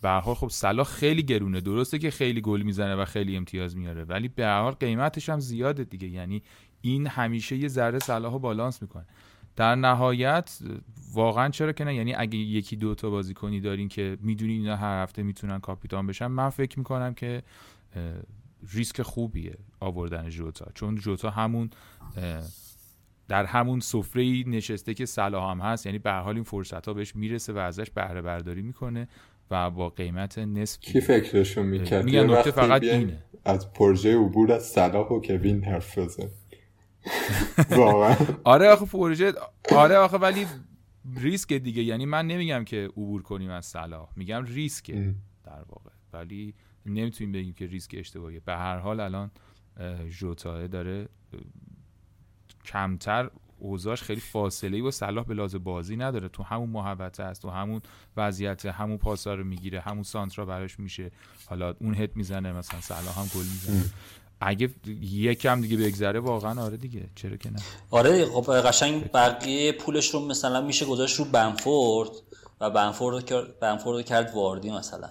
به حال خب صلاح خیلی گرونه. درسته که خیلی گل می‌زنه و خیلی امتیاز میاره ولی به حال قیمتش هم زیاده دیگه. یعنی این همیشه یه ذره صلاح بالانس می‌کنه. در نهایت واقعا چرا که نه؟ یعنی اگه یکی دو تا بازیکنی دارین که می‌دونی اینا هر هفته می‌تونن کاپیتان بشن من فکر می‌کنم که ریسک خوبیه آوردن جوتا. چون جوتا همون در همون سفره نشسته که صلاح هم هست. یعنی به حال این فرصت ها بهش می‌رسه و ازش بهره برداری می‌کنه و با قیمت نصف
کی فکرشو می‌کرد؟
میگن نکته فقط اینه.
از پروژه عبور از صلاح و کوین حرف بزن
آره آخه پروژه آره آخه ولی ریسک دیگه. یعنی من نمیگم که عبور کنیم از صلاح. میگم ریسک در واقع. ولی نمی‌تونیم بگیم که ریسک اشتباهیه. به هر حال الان جوتاه داره کمتر اوزاش خیلی فاصله ای با صلاح به لازم بازی نداره. تو همون محوطه است تو همون وضعیت همون پاسا رو می‌گیره همون سانترا براش میشه. حالا اون هد می‌زنه مثلا صلاح هم گل می‌زنه. اگه یکم دیگه بگذره واقعا آره دیگه چرا که نه.
آره خب قشنگ بقیه پولش رو مثلا میشه گذاشت رو بنفورد و بنفورد بنفورد کرد واردی مثلا.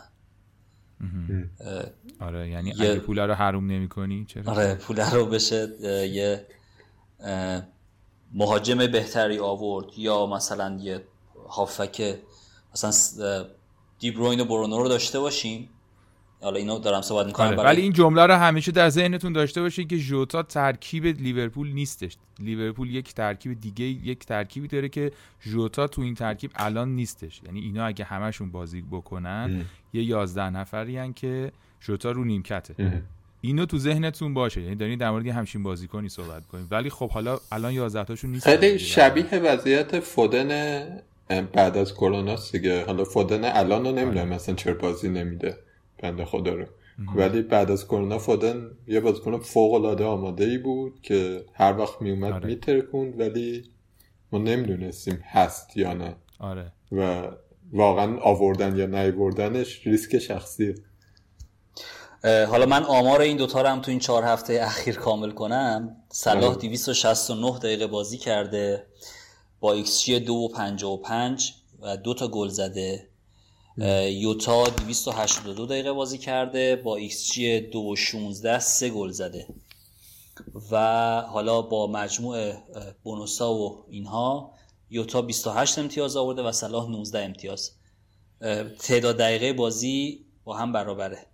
آره یعنی اگه پول رو حروم نمی کنی چرا
آره پول رو بشه یه مهاجم بهتری آورد یا مثلا یه هافک مثلا دیبروین و برونو رو داشته باشیم. حالا اینو دارم صحبت می‌کنم آره،
ولی این جمله رو همیشه در ذهنتون داشته باشید که ژوتا ترکیب لیورپول نیستش. لیورپول یک ترکیب دیگه یک ترکیبی داره که ژوتا تو این ترکیب الان نیستش. یعنی اینا اگه همشون بازی بکنن یه یازده نفری که ژوتا رو نیمکته. اینو تو ذهنتون باشه. یعنی دارین در مورد همچین بازیکنی صحبت کنیم ولی خب حالا الان 11 تاشون نیست
خیلی شبیه وضعیت فودن بعد از کرونا دیگه. حالا فودن الان رو نمی‌دونم آره. مثلا چرا بازی نمیده. بنده خدا رو. ولی بعد از کرونا فودن یه بازیکن فوق العاده آماده ای بود که هر وقت می اومد آره. میترکوند ولی ما نمی‌دونستیم هست یا نه.
آره.
و واقعا آوردن یا نیوردنش ریسک شخصیه
حالا من آمار این دوتا رو هم تو این چهار هفته اخیر کامل کنم. صلاح 269 دقیقه بازی کرده با ایکس جی 2.55 و دو تا گل زده. یوتا 282 دقیقه بازی کرده با ایکس جی 2.16 سه گل زده. و حالا با مجموع bonus ا و اینها یوتا 28 امتیاز آورده و صلاح 19 امتیاز. تعداد دقیقه بازی با هم برابره.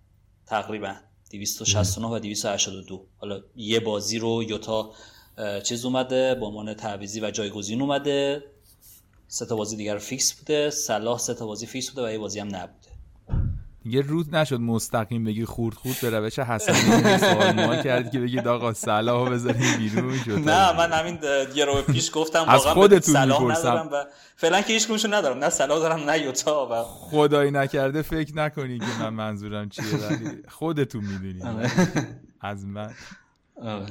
تقریبا 269 و 282 حالا یه بازی رو یوتا چیز اومده با عنوان تعویضی و جایگزین اومده. سه تا بازی دیگر فیکس بوده صلاح سه تا بازی فیکس بوده و یه بازی هم نبوده.
یه روز نشد مستقیم بگی خورد خورد به روش سوال ما کردی که بگید آقا صلاح بذاریم بیرون شد.
نه من همین یه رو پیش گفتم
از خودتون
صلاح ندارم و فعلا که هیچ ندارم. نه صلاح دارم نه یوتا و
خدایی نکرده فکر نکنی که من منظورم چیه ولی خودتون می‌دونید. آره. از من. آره.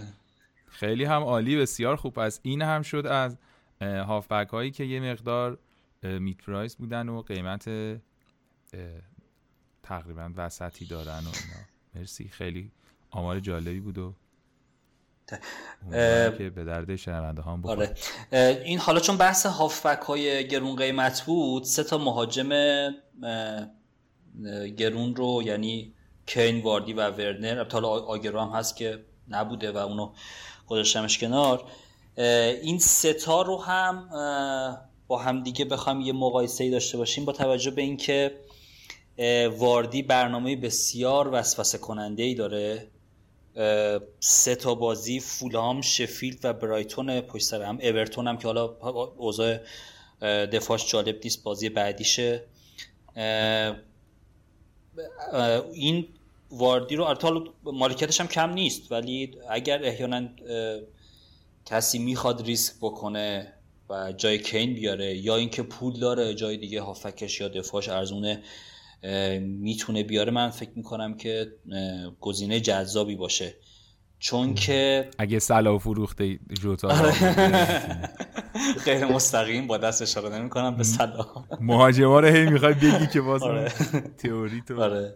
خیلی هم عالی بسیار خوب. است این هم شد از هافبک هایی که یه مقدار میت پرایس بودن و قیمت تقریبا وسطی دارن و اینا. مرسی. خیلی آمار جالبی بود و که به درد شنونده هم
آره. این حالا چون بحث هافبک های گرون قیمت بود سه تا مهاجم گرون رو یعنی کین واردی و ورنر البته آگرو هم هست که نبوده و اونو گذاشتمش کنار. این ستا رو هم با هم دیگه بخوام یه مقایسه ای داشته باشیم با توجه به اینکه واردی برنامه بسیار وسوسه کننده ای داره سه تا بازی فولام شفیلد و برایتون پشت سر هم. اورتون هم که حالا اوضاع دفاعش جالب نیست بازی بعدیشه. این واردی رو مالکیتش هم کم نیست ولی اگر احیانا کسی می‌خواد ریسک بکنه و جای کین بیاره یا اینکه پول داره جای دیگه هافکش یا دفاعش ارزونه می‌تونه بیاره من فکر می‌کنم که گزینه جذابی باشه. چون که
اگه سلا فروخته جوتا
آره. غیر مستقیم با دست اشاره نمی کنم به سلا
مهاجما رو هی می‌خوای بگی که باز آره. تئوری تو
آره.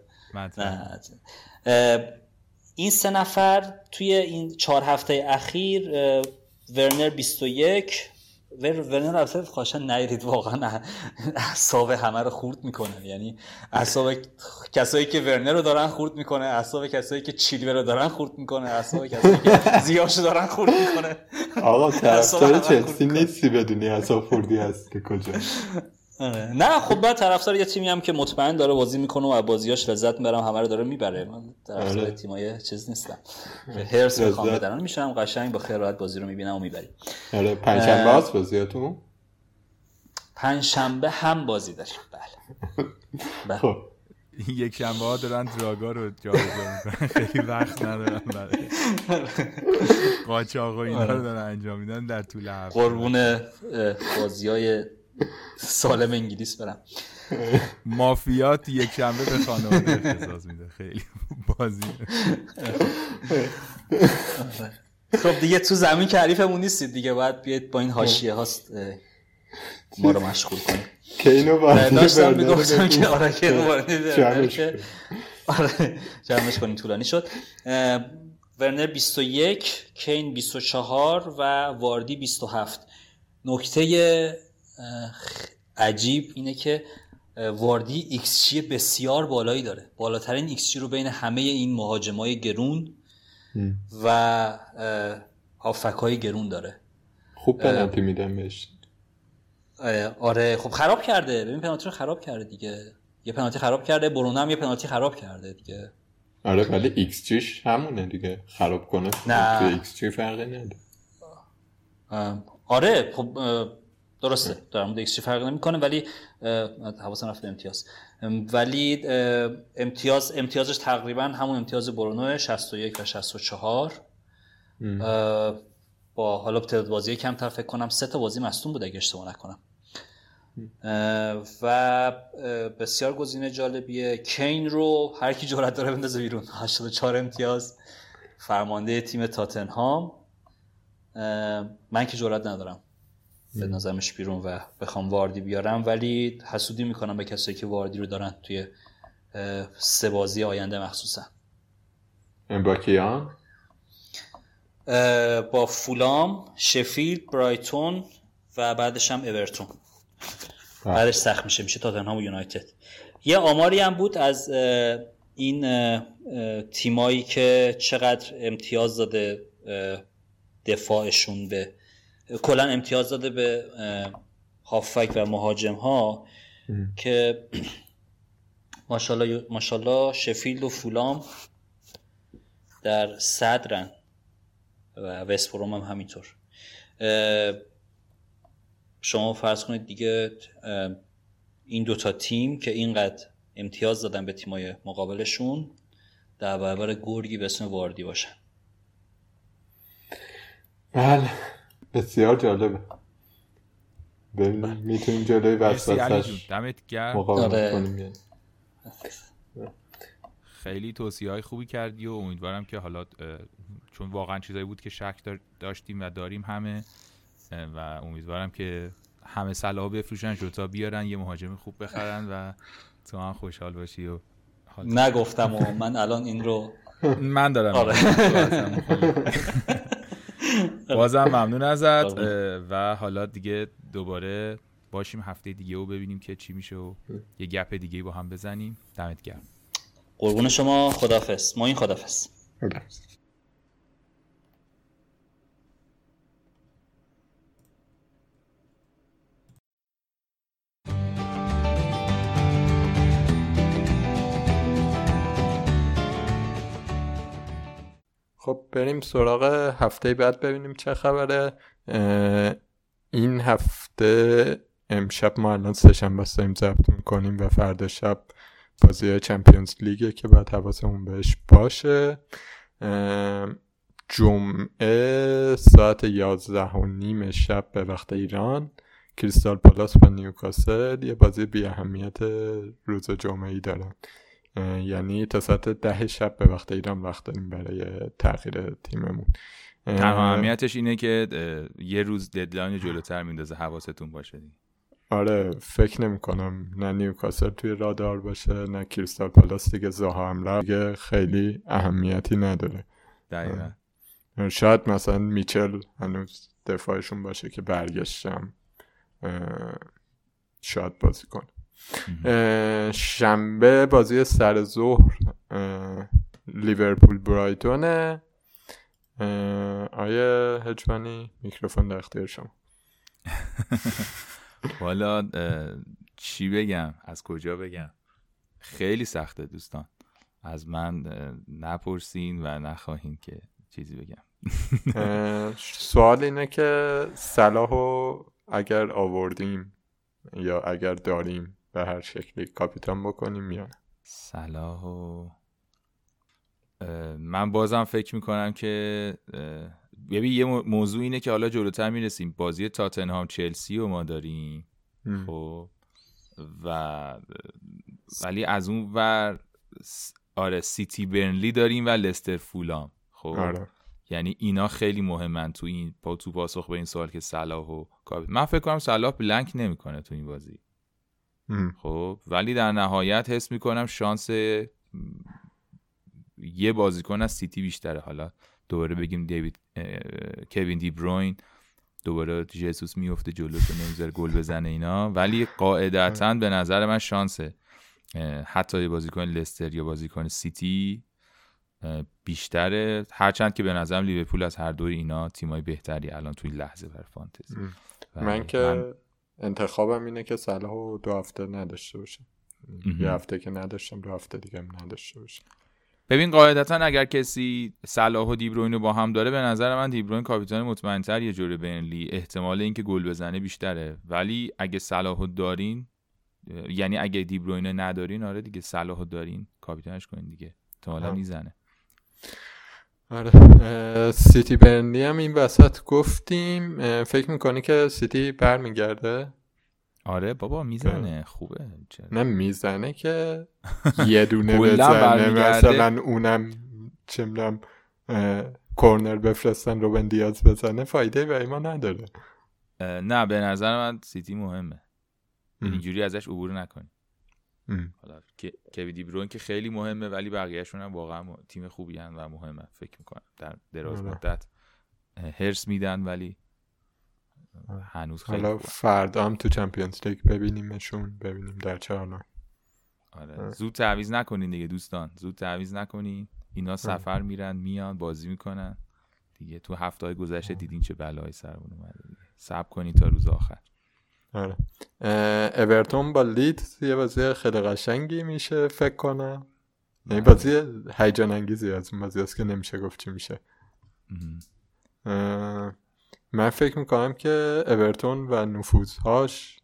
این سه نفر توی این چهار هفته اخیر ورنر 21 ورنر البته خواهشن نیرید واقعا. اعصاب همه رو خورد می‌کنه. یعنی اعصاب کسایی که ورنر رو دارن خورد می‌کنه اعصاب کسایی که چیلور رو دارن خورد می‌کنه اعصاب کسایی که زیاش رو دارن خورد می‌کنه.
آقا طرفدار چلسی نیستی بدونی اعصاب خوردی هست که کجا
آره. نه خب بعد طرفدار یه تیمی هم که مطمئن داره بازی می‌کنه و بازیاش لذت می‌برم همه رو داره می‌بره. من طرفدار آره. تیمای چیز نیستم. هرس بخوام بدن میشم قشنگ با خیر راحت بازی رو می‌بینم و می‌بریم.
آره پنجشنبه هست بازیاتون؟
پنجشنبه هم بازی داریم. بله,
بله. خب یک شنبه ها دارن دراگا رو جا می‌کنن. خیلی وقت ندارن برای قاچاق و اینا رو آره. دارن انجام میدن در طول هفته.
قربون بازی های سالم انگلیس برم.
مافیات یک شنبه به خانواده اختصاص میده. خیلی بازی.
خب دیگه تو زمین که حریفمون نیستید دیگه. باید بیاید با این حاشیه هاست ما رو مشغول کنیم.
که اینو
داشتم می‌گفتم که آره که آره جمعش کنیم طولانی شد. ورنر 21 کین 24 و واردی 27 نکته عجیب اینه که واردی ایکس بسیار بالایی داره. بالاترین ایکس رو بین همه این مهاجمای گرون و هافبک های گرون داره.
خوب پنالتی میدن بهش.
آره خب خراب کرده. ببین پنالتی رو خراب کرده دیگه. یه پنالتی خراب کرده برونه هم یه پنالتی خراب کرده دیگه.
آره ولی ایکس جیش همونه دیگه. خراب کنه. نه. x G فرقی نداره.
آره خب درسته. در مورد ایکس فرق نمی‌کنه ولی حواسم رفت امتیاز. ولی امتیاز امتیازش تقریبا همون امتیاز برونو 61 و 64 با حالا تعداد بازی کمتر فکر کنم سه تا بازی مصدوم بود اگه اشتباه نکنم. و بسیار گزینه جالبیه. کین رو هر کی جرأت داره بندازه بیرون. 84 امتیاز. فرمانده تیم تاتنهام. من که جرأت ندارم. نظرمش بیرون و بخوام واردی بیارم. ولی حسودی می‌کنم به کسایی که واردی رو دارن توی سه بازی آینده مخصوصا.
با کیان؟
با فولام شفیلد برایتون و بعدش هم اورتون. بله. بعدش سخت میشه میشه تاتنهام و یونایتد. یه آماری هم بود از این تیمایی که چقدر امتیاز داده دفاعشون به کلا امتیاز داده به هافک و مهاجم ها که ماشاءالله ماشاءالله شفیلد و فولام در صدرن و وستبروم هم همینطور. شما فرض کنید دیگه این دوتا تیم که اینقدر امتیاز دادن به تیمای مقابلشون در برابر گرگی به اسم واردی باشن.
بله. بسیار جالبه. می‌تونیم جلوی وسوسش
دمت گرم.
آره.
خیلی توصیه های خوبی کردی و امیدوارم که حالا چون واقعا چیزایی بود که شک داشتیم و داریم همه و امیدوارم که همه صلاح بفروشن جوتا بیارن یه مهاجم خوب بخرن و تو هم خوشحال باشی و
نگفتم و من الان این رو
من دارم
آره.
بازم ممنون ازت و حالا دیگه دوباره باشیم هفته دیگه و ببینیم که چی میشه و یه گپ دیگه با هم بزنیم. دمت گرم.
قربون شما خدافز ما این خدافز
خب بریم سراغ هفته بعد ببینیم چه خبره. این هفته امشب ما الان سه شنبه داریم ضبط می‌کنیم و فردا شب بازی چمپیونز لیگه که باید حواسمون بهش باشه. جمعه ساعت یازده و نیم شب به وقت ایران کریستال پالاس با نیوکاسل. یه بازی بی اهمیت روز جمعه ای دارن یعنی تا ساعت ده شب به وقت ایران وقت داریم برای تغییر تیممون.
تنها اهمیتش اینه که یه روز ددلاین جلوتر میندازه حواستون باشه
آره فکر نمی کنم نه نیوکاسل توی رادار باشه نه کریستال پالاس دیگه زها حمله دیگه خیلی اهمیتی نداره.
دقیقا.
شاید مثلا میچل هنوز دفاعشون باشه که برگشتم. شاید بازی کنه. شنبه بازی سر ظهر لیورپول برایتونه. آیا هجمانی میکروفون در اختیار شما.
والا چی بگم؟ از کجا بگم؟ خیلی سخته دوستان. از من نپرسین و نخواهین که چیزی بگم.
سوال اینه که صلاحو اگر آوردیم یا اگر داریم به هر شکلی کاپیتان بکنیم یا نه.
صلاح و من بازم فکر می‌کنم که ببین یه موضوع اینه که حالا جلوتر می‌رسیم. بازی تاتنهام چلسی رو ما داریم. خب؟ و ولی از اون ور آره سیتی برنلی داریم و لستر فولام. خب؟ آره. یعنی اینا خیلی مهمن تو این تو پاسخ به این سوال که صلاح و من فکر کنم صلاح blank نمی‌کنه تو این بازی. خب ولی در نهایت حس می‌کنم شانس یه بازیکن از سیتی بیشتره. حالا دوباره بگیم دیوید کوین دی بروین دوباره جسوس میفته جلوش نمی‌ذاره گل بزنه اینا. ولی قاعدتا به نظر من شانسه. حتی یه بازیکن لستر یا بازیکن سیتی بیشتره. هرچند که به نظرم لیورپول از هر دوی اینا تیمای بهتری الان توی لحظه برای فانتزی.
من که انتخابم اینه که صلاح دو هفته نداشته باشه یه هفته که نداشتم دو هفته دیگه هم نداشته باشه
ببین قاعدتا اگر کسی صلاح و دیبروین رو با هم داره به نظر من دیبروین کاپیتان مطمئنتر یه جوره بینلی احتمال اینکه گل بزنه بیشتره. ولی اگه صلاح دارین یعنی اگه دیبروین ندارین آره دیگه صلاح دارین کاپیتانش کنین دیگه. احتمالا می‌زنه.
آره. سیتی برنلی هم این وسط گفتیم. فکر می‌کنی که سیتی برمیگرده؟
آره بابا می‌زنه. خوبه.
نه می‌زنه که یه دونه بزنه. مثلا اونم چه می‌دونم کورنر بفرستن روبن دیاز بزنه فایده برای ما نداره.
نه به نظر من سیتی مهمه. اینجوری ازش عبور نکنی. حالا کوی دی بروین که خیلی مهمه ولی بقیهشون هم واقعا تیم خوبی هن و مهمه فکر می‌کنم. در دراز آره. مدت هرس میدن ولی هنوز خیلی
حالا فردا هم تو چمپیونز لیگ ببینیمشون ببینیم در چه حالا.
آره. زود تعویز نکنین دیگه دوستان. زود تعویز نکنین. اینا سفر میرن میان بازی می‌کنن. دیگه تو هفته های گذشته دیدین چه بلایی سرمون اومده دیگه. صبر کنین تا روز آخر.
آره. اورتون با لید یه بازی خیلی قشنگی میشه فکر کنم. یعنی بازی هیجان انگیزی از اون بازی هست که نمیشه گفت چی میشه. من فکر می‌کنم که اورتون و نفوذهاش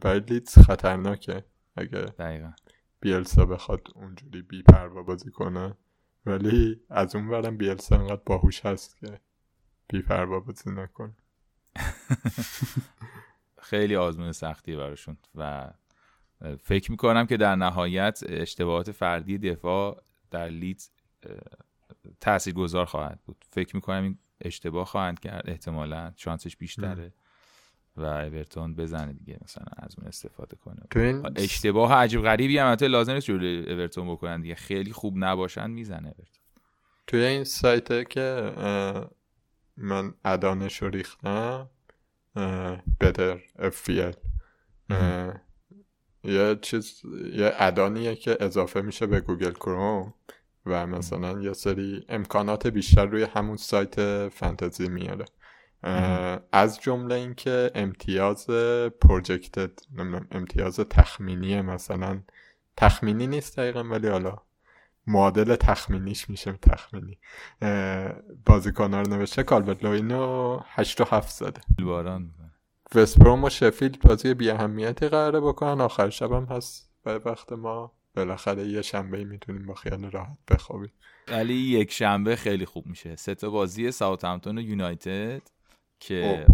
برای لیدز خطرناکه. اگه
دقیقا.
بیلسا بخواد اونجوری بی پروا بازی کنه. ولی از اون برم بیلسا انقدر باهوش هست که بی پروا بازی نکنه.
خیلی آزمون سختی براشون و فکر می‌کنم که در نهایت اشتباهات فردی دفاع در لیدز تأثیر گذار خواهد بود. فکر می‌کنم این اشتباه خواهند کرد. احتمالا شانسش بیشتره و اورتون بزنه دیگه مثلا از اون استفاده کنه. اشتباه عجیب غریبی هم البته لازم نیست جلوی اورتون بکنن دیگه. خیلی خوب نباشن می‌زنه اورتون
توی این سایته که من ادانش رو ریختم بدر افیل یه چیز یه ادانیه که اضافه میشه به گوگل کروم و مثلا یه سری امکانات بیشتر روی همون سایت فانتزی میاره. از جمله اینکه امتیاز پروجکتد امتیاز تخمینی مثلا تخمینی نیست دقیقا ولی حالا معادل تخمینیش میشه تخمینی. بازیکن رو نوشته کالبرت لوینو 8 و 7 زده
باران.
وستبروم و شفیلد بازی بی اهمیتی قراره بکنن. آخر شبم هست. به وقت ما بالاخره یه شنبه می‌تونیم با خیال راحت بخوابیم.
ولی یک شنبه خیلی خوب میشه. سه تا بازی ساوثهمپتون و یونایتد که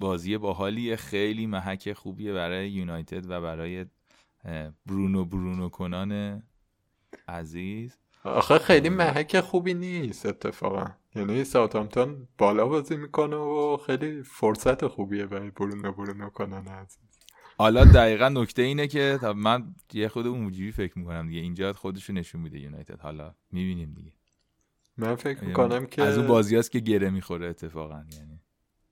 بازی باحالی خیلی محک خوبیه برای یونایتد و برای برونو برونو کنان عزیز.
آخه خیلی محک خوبی نیست اتفاقا. یعنی ساوثهمپتون بالا بازی می‌کنه و خیلی فرصت خوبیه برای برونو برونو کنان عزیز.
حالا دقیقا نکته اینه که من یه خود اونجوری فکر می‌کنم دیگه. اینجا خودشو نشون میده یونایتد. حالا می‌بینیم دیگه.
من فکر می‌کنم که
از اون بازی که گره می‌خوره اتفاقا یعنی.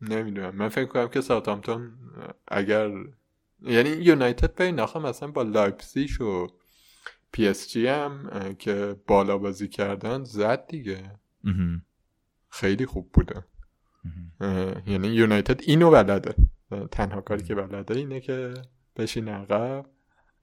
نمی‌دونم. من فکر کنم که ساوثهامپتون اگر یعنی یونایتد به این مثلا با لایپزیگ و پی اس جی هم که بالا بازی کردن زد دیگه. خیلی خوب بوده. یعنی یونایتد اینو بلده. تنها کاری که بلده اینه که بشین عقب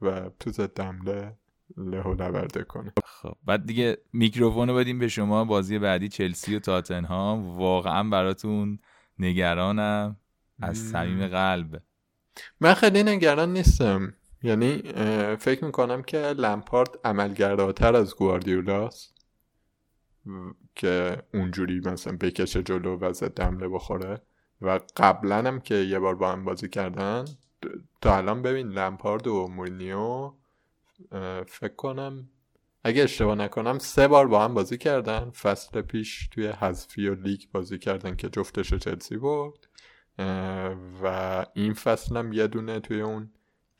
و تو ضد حمله له و لورده کنه.
خب بعد دیگه میکروفون رو بدیم به شما. بازی بعدی چلسی و تاتنهام. واقعا براتون نگرانم. از صمیم قلب.
من خیلی نگران نیستم. یعنی فکر می‌کنم که لمپارد عملگراتر از گواردیولاست که اونجوری مثلا بکشه جلو و ضد حمله بخوره. و قبلا هم که یه بار با هم بازی کردن تا الان ببین لمپارد و مورینیو فکر کنم اگه اشتباه نکنم سه بار با هم بازی کردن. فصل پیش توی حذفی و لیگ بازی کردن که جفتش چلسی بود و این فصل هم یه دونه توی اون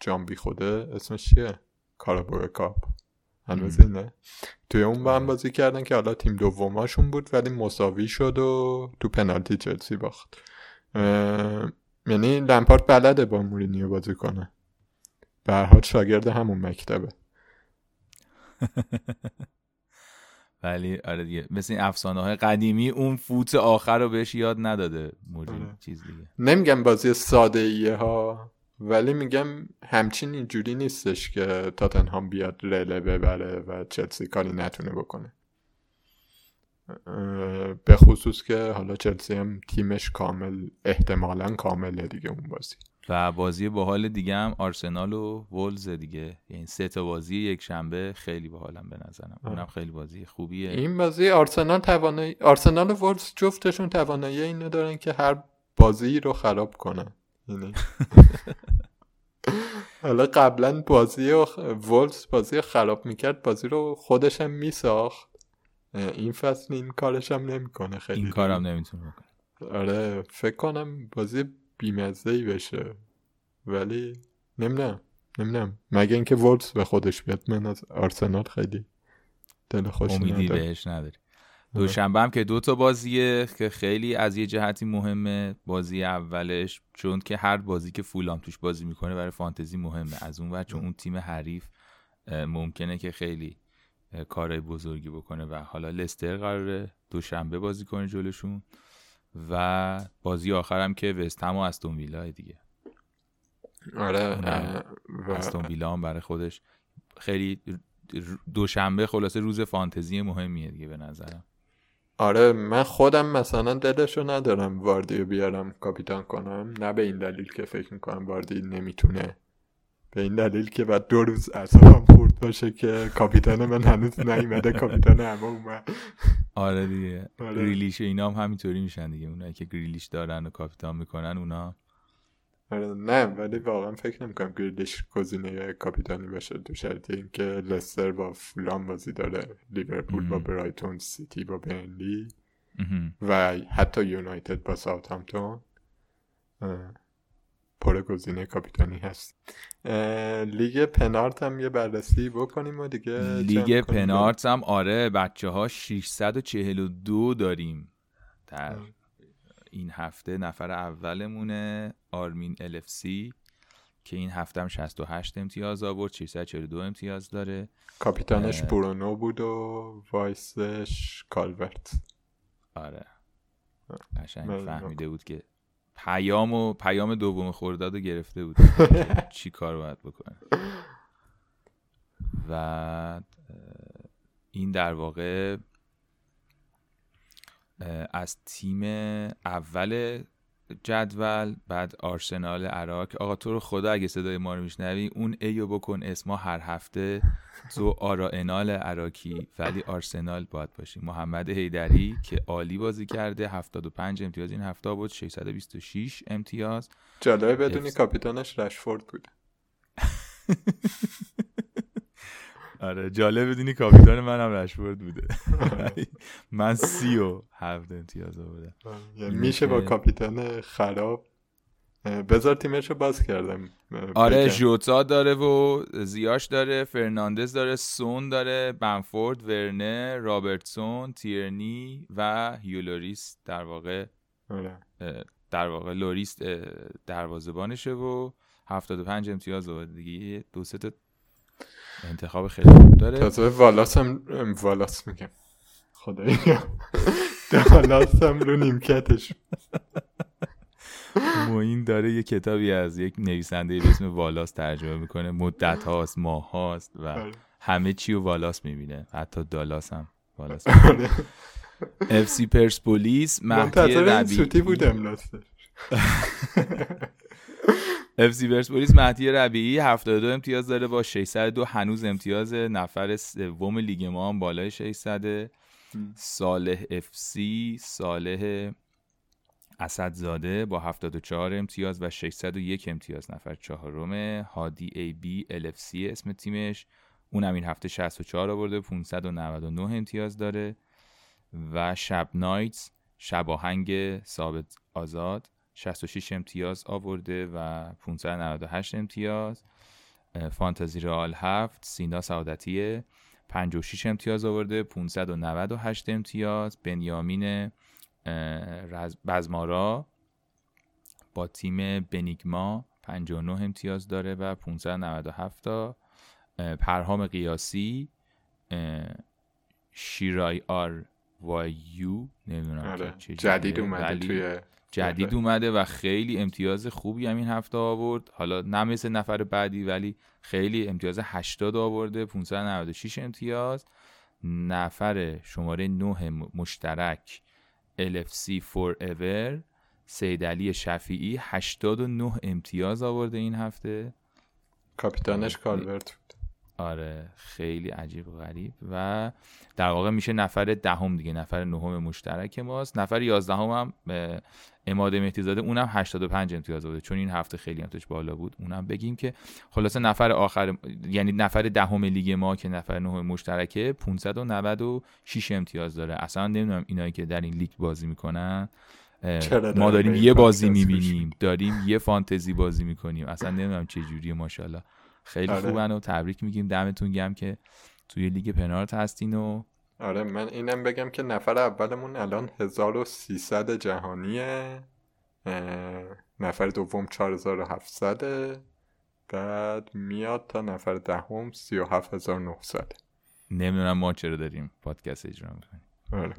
جامبی خوده اسمش چیه؟ کارابو کاپ هنوز اینه. توی اون با هم بازی کردن که حالا تیم دوماشون بود ولی مساوی شد و تو پنالتی چلسی باخت. یعنی لمپارت بلده با مورینیو بازی کنه. به شاگرد همون مکتبه.
ولی آره دیگه مثل این افسانه های قدیمی اون فوت آخر رو بهش یاد نداده مورینیو آره. چیز دیگه.
نمیگم بازی ساده ایه ها. ولی میگم همچین اینجوری نیستش که تاتنهام بیاد رله ببره و چلسی کاری نتونه بکنه. به خصوص که حالا چلسی هم تیمش کامل احتمالا کامله دیگه اون بازی.
و بازی باحال دیگه هم آرسنال و ولز دیگه. یعنی سه تا بازی یک شنبه خیلی باحالم به نظرم. اونم خیلی بازی خوبیه.
این بازی آرسنال توانایی آرسنال و ولز جفتشون توانایی اینو دارن که هر بازی رو خراب کنن. یعنی حالا قبلا بازی و ولز بازی خراب می‌کرد بازی رو خودشم میساخت. این فصل این کارش هم نمی‌کنه خیلی
این کارم نمی‌تونه بکنه.
آره فکر کنم بازی بیمزه ای بشه. ولی نمی‌دونم نمی‌دونم. مگه اینکه وولز به خودش بیاد من از آرسنال خیلی دل خوش
امیدی بهش نداری. دوشنبه هم که دو تا بازیه که خیلی از یه جهتی مهمه. بازی اولش چون که هر بازی که فولام توش بازی می‌کنه برای فانتزی مهمه. از اون چون اون تیم حریف ممکنه که خیلی کارهای بزرگی بکنه و حالا لستر قراره دوشنبه بازی کنه جلوشون و بازی آخرم که وستهم و استون ویلا دیگه.
آره
استون ویلا هم برای خودش خیلی دوشنبه خلاصه روز فانتزی مهمیه دیگه به نظرم.
آره من خودم مثلا دلشو ندارم واردی بیارم کاپیتان کنم. نه به این دلیل که فکر می‌کنم واردی نمی‌تونه. به این دلیل که بعد دو روز اصلا خورد باشه که کاپیتان من هنوز نیومده کاپیتان همه اومد.
آره دیگه. آره. گریلیش اینا هم همینطوری میشن دیگه. اونایی که گریلیش دارن و کاپیتان می‌کنن اونا
آره نه ولی واقعا فکر نمی‌کنم گریلیش گزینه کاپیتانی باشه دو شرطی اینکه لستر با فولام بازی داره لیورپول با برایتون سیتی با برنلی و حتی یونایتد با ساوثهامپتون پر گزینه کاپیتانی هست. لیگ پنارت هم یه بررسی بکنیم و دیگه
لیگ پنارت هم آره بچه ها 642 داریم. در این هفته نفر اولمونه آرمین الفسی که این هفته هم 68 امتیاز آورد 642 امتیاز داره.
کاپیتانش برونو بود و وایسش کالورت.
آره. قشنگ فهمیده بود که پیام و پیام دوم خورداد رو گرفته بود. چی کار باید بکنه. و این در واقع از تیم اول جدول بعد آرسنال عراق. آقا تو رو خدا اگه صدای ما رو میشنوی اون ایو بکن اسما هر هفته. تو آرائنال عراقی ولی آرسنال باید باشی. محمد هیدری که عالی بازی کرده 75 امتیاز این هفته بود 626 امتیاز.
جالبه بدونی کاپیتانش رشفورد بوده.
آره جالب بدونی کاپیتان منم رشفورد بوده. من سی و هفت امتیاز بوده
یعنی میشه با کاپیتان خراب بذار تیمش رو باز کردم
آره جوتا داره و زیاش داره فرناندز داره سون داره بنفورد ورنه رابرتسون تیرنی و هوگو لوریس در واقع آره. در واقع لوریس دروازبانشه و 75 امتیاز دیگه. دو سه انتخاب خیلی خوب داره.
تازه والاس هم والاس میگم. خدایی. والاس هم رو نیمکتش.
موین داره یه کتابی از یک نویسنده به اسم والاس ترجمه می‌کنه. مدت هاست ماه هاست و آره. همه چی رو والاس می‌بینه. حتی دالاس هم والاس FC پرسپولیس مهدی ربیعی.
بودم
اف پرسپولیس مهدی ربیعی 72 امتیاز داره با 602 هنوز امتیاز نفر سوم لیگ ما هم بالای 600 صالح FC صالح اسدزاده با 74 امتیاز و 601 امتیاز نفر چهارم. هادی ABL FC اسم تیمش. اونم این هفته 64 آورده 599 امتیاز داره. و شب نایتس شب آهنگ ثابت آزاد. 66 امتیاز آورده و 598 امتیاز. فانتزی رال 7 سینا سعادتی 56 امتیاز آورده 598 امتیاز. بنیامین بزمارا با تیم بنیگما 59 امتیاز داره و 597 تا پرهام قیاسی شیرای آر و یو نمی‌دونم
آره. جدید اومده توی
جدید آره. اومده و خیلی امتیاز خوبی هم این هفته آورد. حالا نه مثل نفر بعدی ولی خیلی امتیاز 80 آورده 596 امتیاز. نفر شماره 9 مشترک LFC Forever سیدلی شفیعی 89 امتیاز آورده این هفته.
کاپیتانش کالورت بود.
آره خیلی عجیب و غریب. و در واقع میشه نفر دهم دیگه نفر نهم مشترک ماست. نفر یازدهم هم اماده مهدیزاده اونم 85 امتیاز بوده چون این هفته خیلی امتیاز بالا بود. اونم بگیم که خلاصه نفر آخر یعنی نفر دهم لیگ ما که نفر نهم مشترکه 596 امتیاز داره. اصلا نمی‌دونم اینایی که در این لیگ بازی می‌کنن ما داریم یه بازی می‌بینیم. داریم یه فانتزی بازی می‌کنیم. اصلا نمی‌دونم چه جوریه ماشاءالله. خیلی آره. خوبن و تبریک میگیم دمتون گم که توی لیگ پنارت هستین و
آره من اینم بگم که نفر اولمون الان 1300 جهانیه. نفر دوم 4700 بعد میاد تا نفر دهم 37900
نمی‌دونم ما چرا داریم پادکست اجرا می‌کنیم.
آره.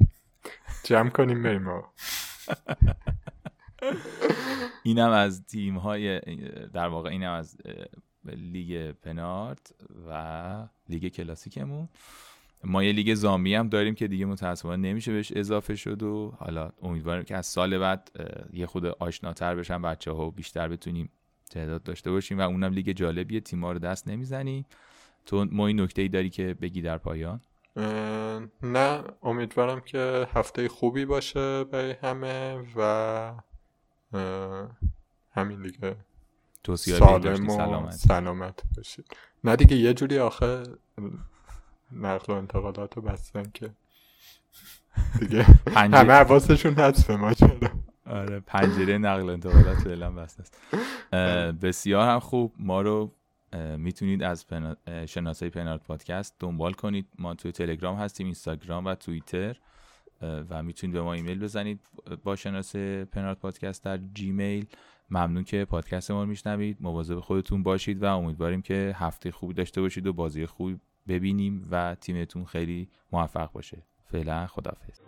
جمع کنیم بریم ما
اینم از تیم های در واقع اینم از لیگ پنارت و لیگ کلاسیکمون. ما یه لیگ زامبی هم داریم که دیگه متاسفانه نمیشه بهش اضافه شد و حالا امیدوارم که از سال بعد یه خود آشناتر بشن بچه ها و بیشتر بتونیم تعداد داشته باشیم و اونم لیگ جالبیه تیما رو دست نمی‌زنی تو ما این نکته ای داری که بگی در پایان؟
نه امیدوارم که هفته خوبی باشه برای همه و همین دیگه. سالم و سلامت. سلامت باشید نه دیگه یه جوری آخه نقل و انتقالات رو بستن که دیگه همه حواسشون هست به ما
آره پنجره نقل و انتقالات فعلا بسته است. بسیار هم خوب. ما رو می‌تونید از پنا... شناسه پنارت پادکست دنبال کنید. ما توی تلگرام هستیم اینستاگرام و توییتر. و می‌تونید به ما ایمیل بزنید. با شناسه پنارت پادکست در جیمیل. ممنون که پادکست ما رو میشنوید. مواظب خودتون باشید و امیدواریم که هفته خوبی داشته باشید و بازی خوبی ببینیم و تیمتون خیلی موفق باشه. فعلا خدافظ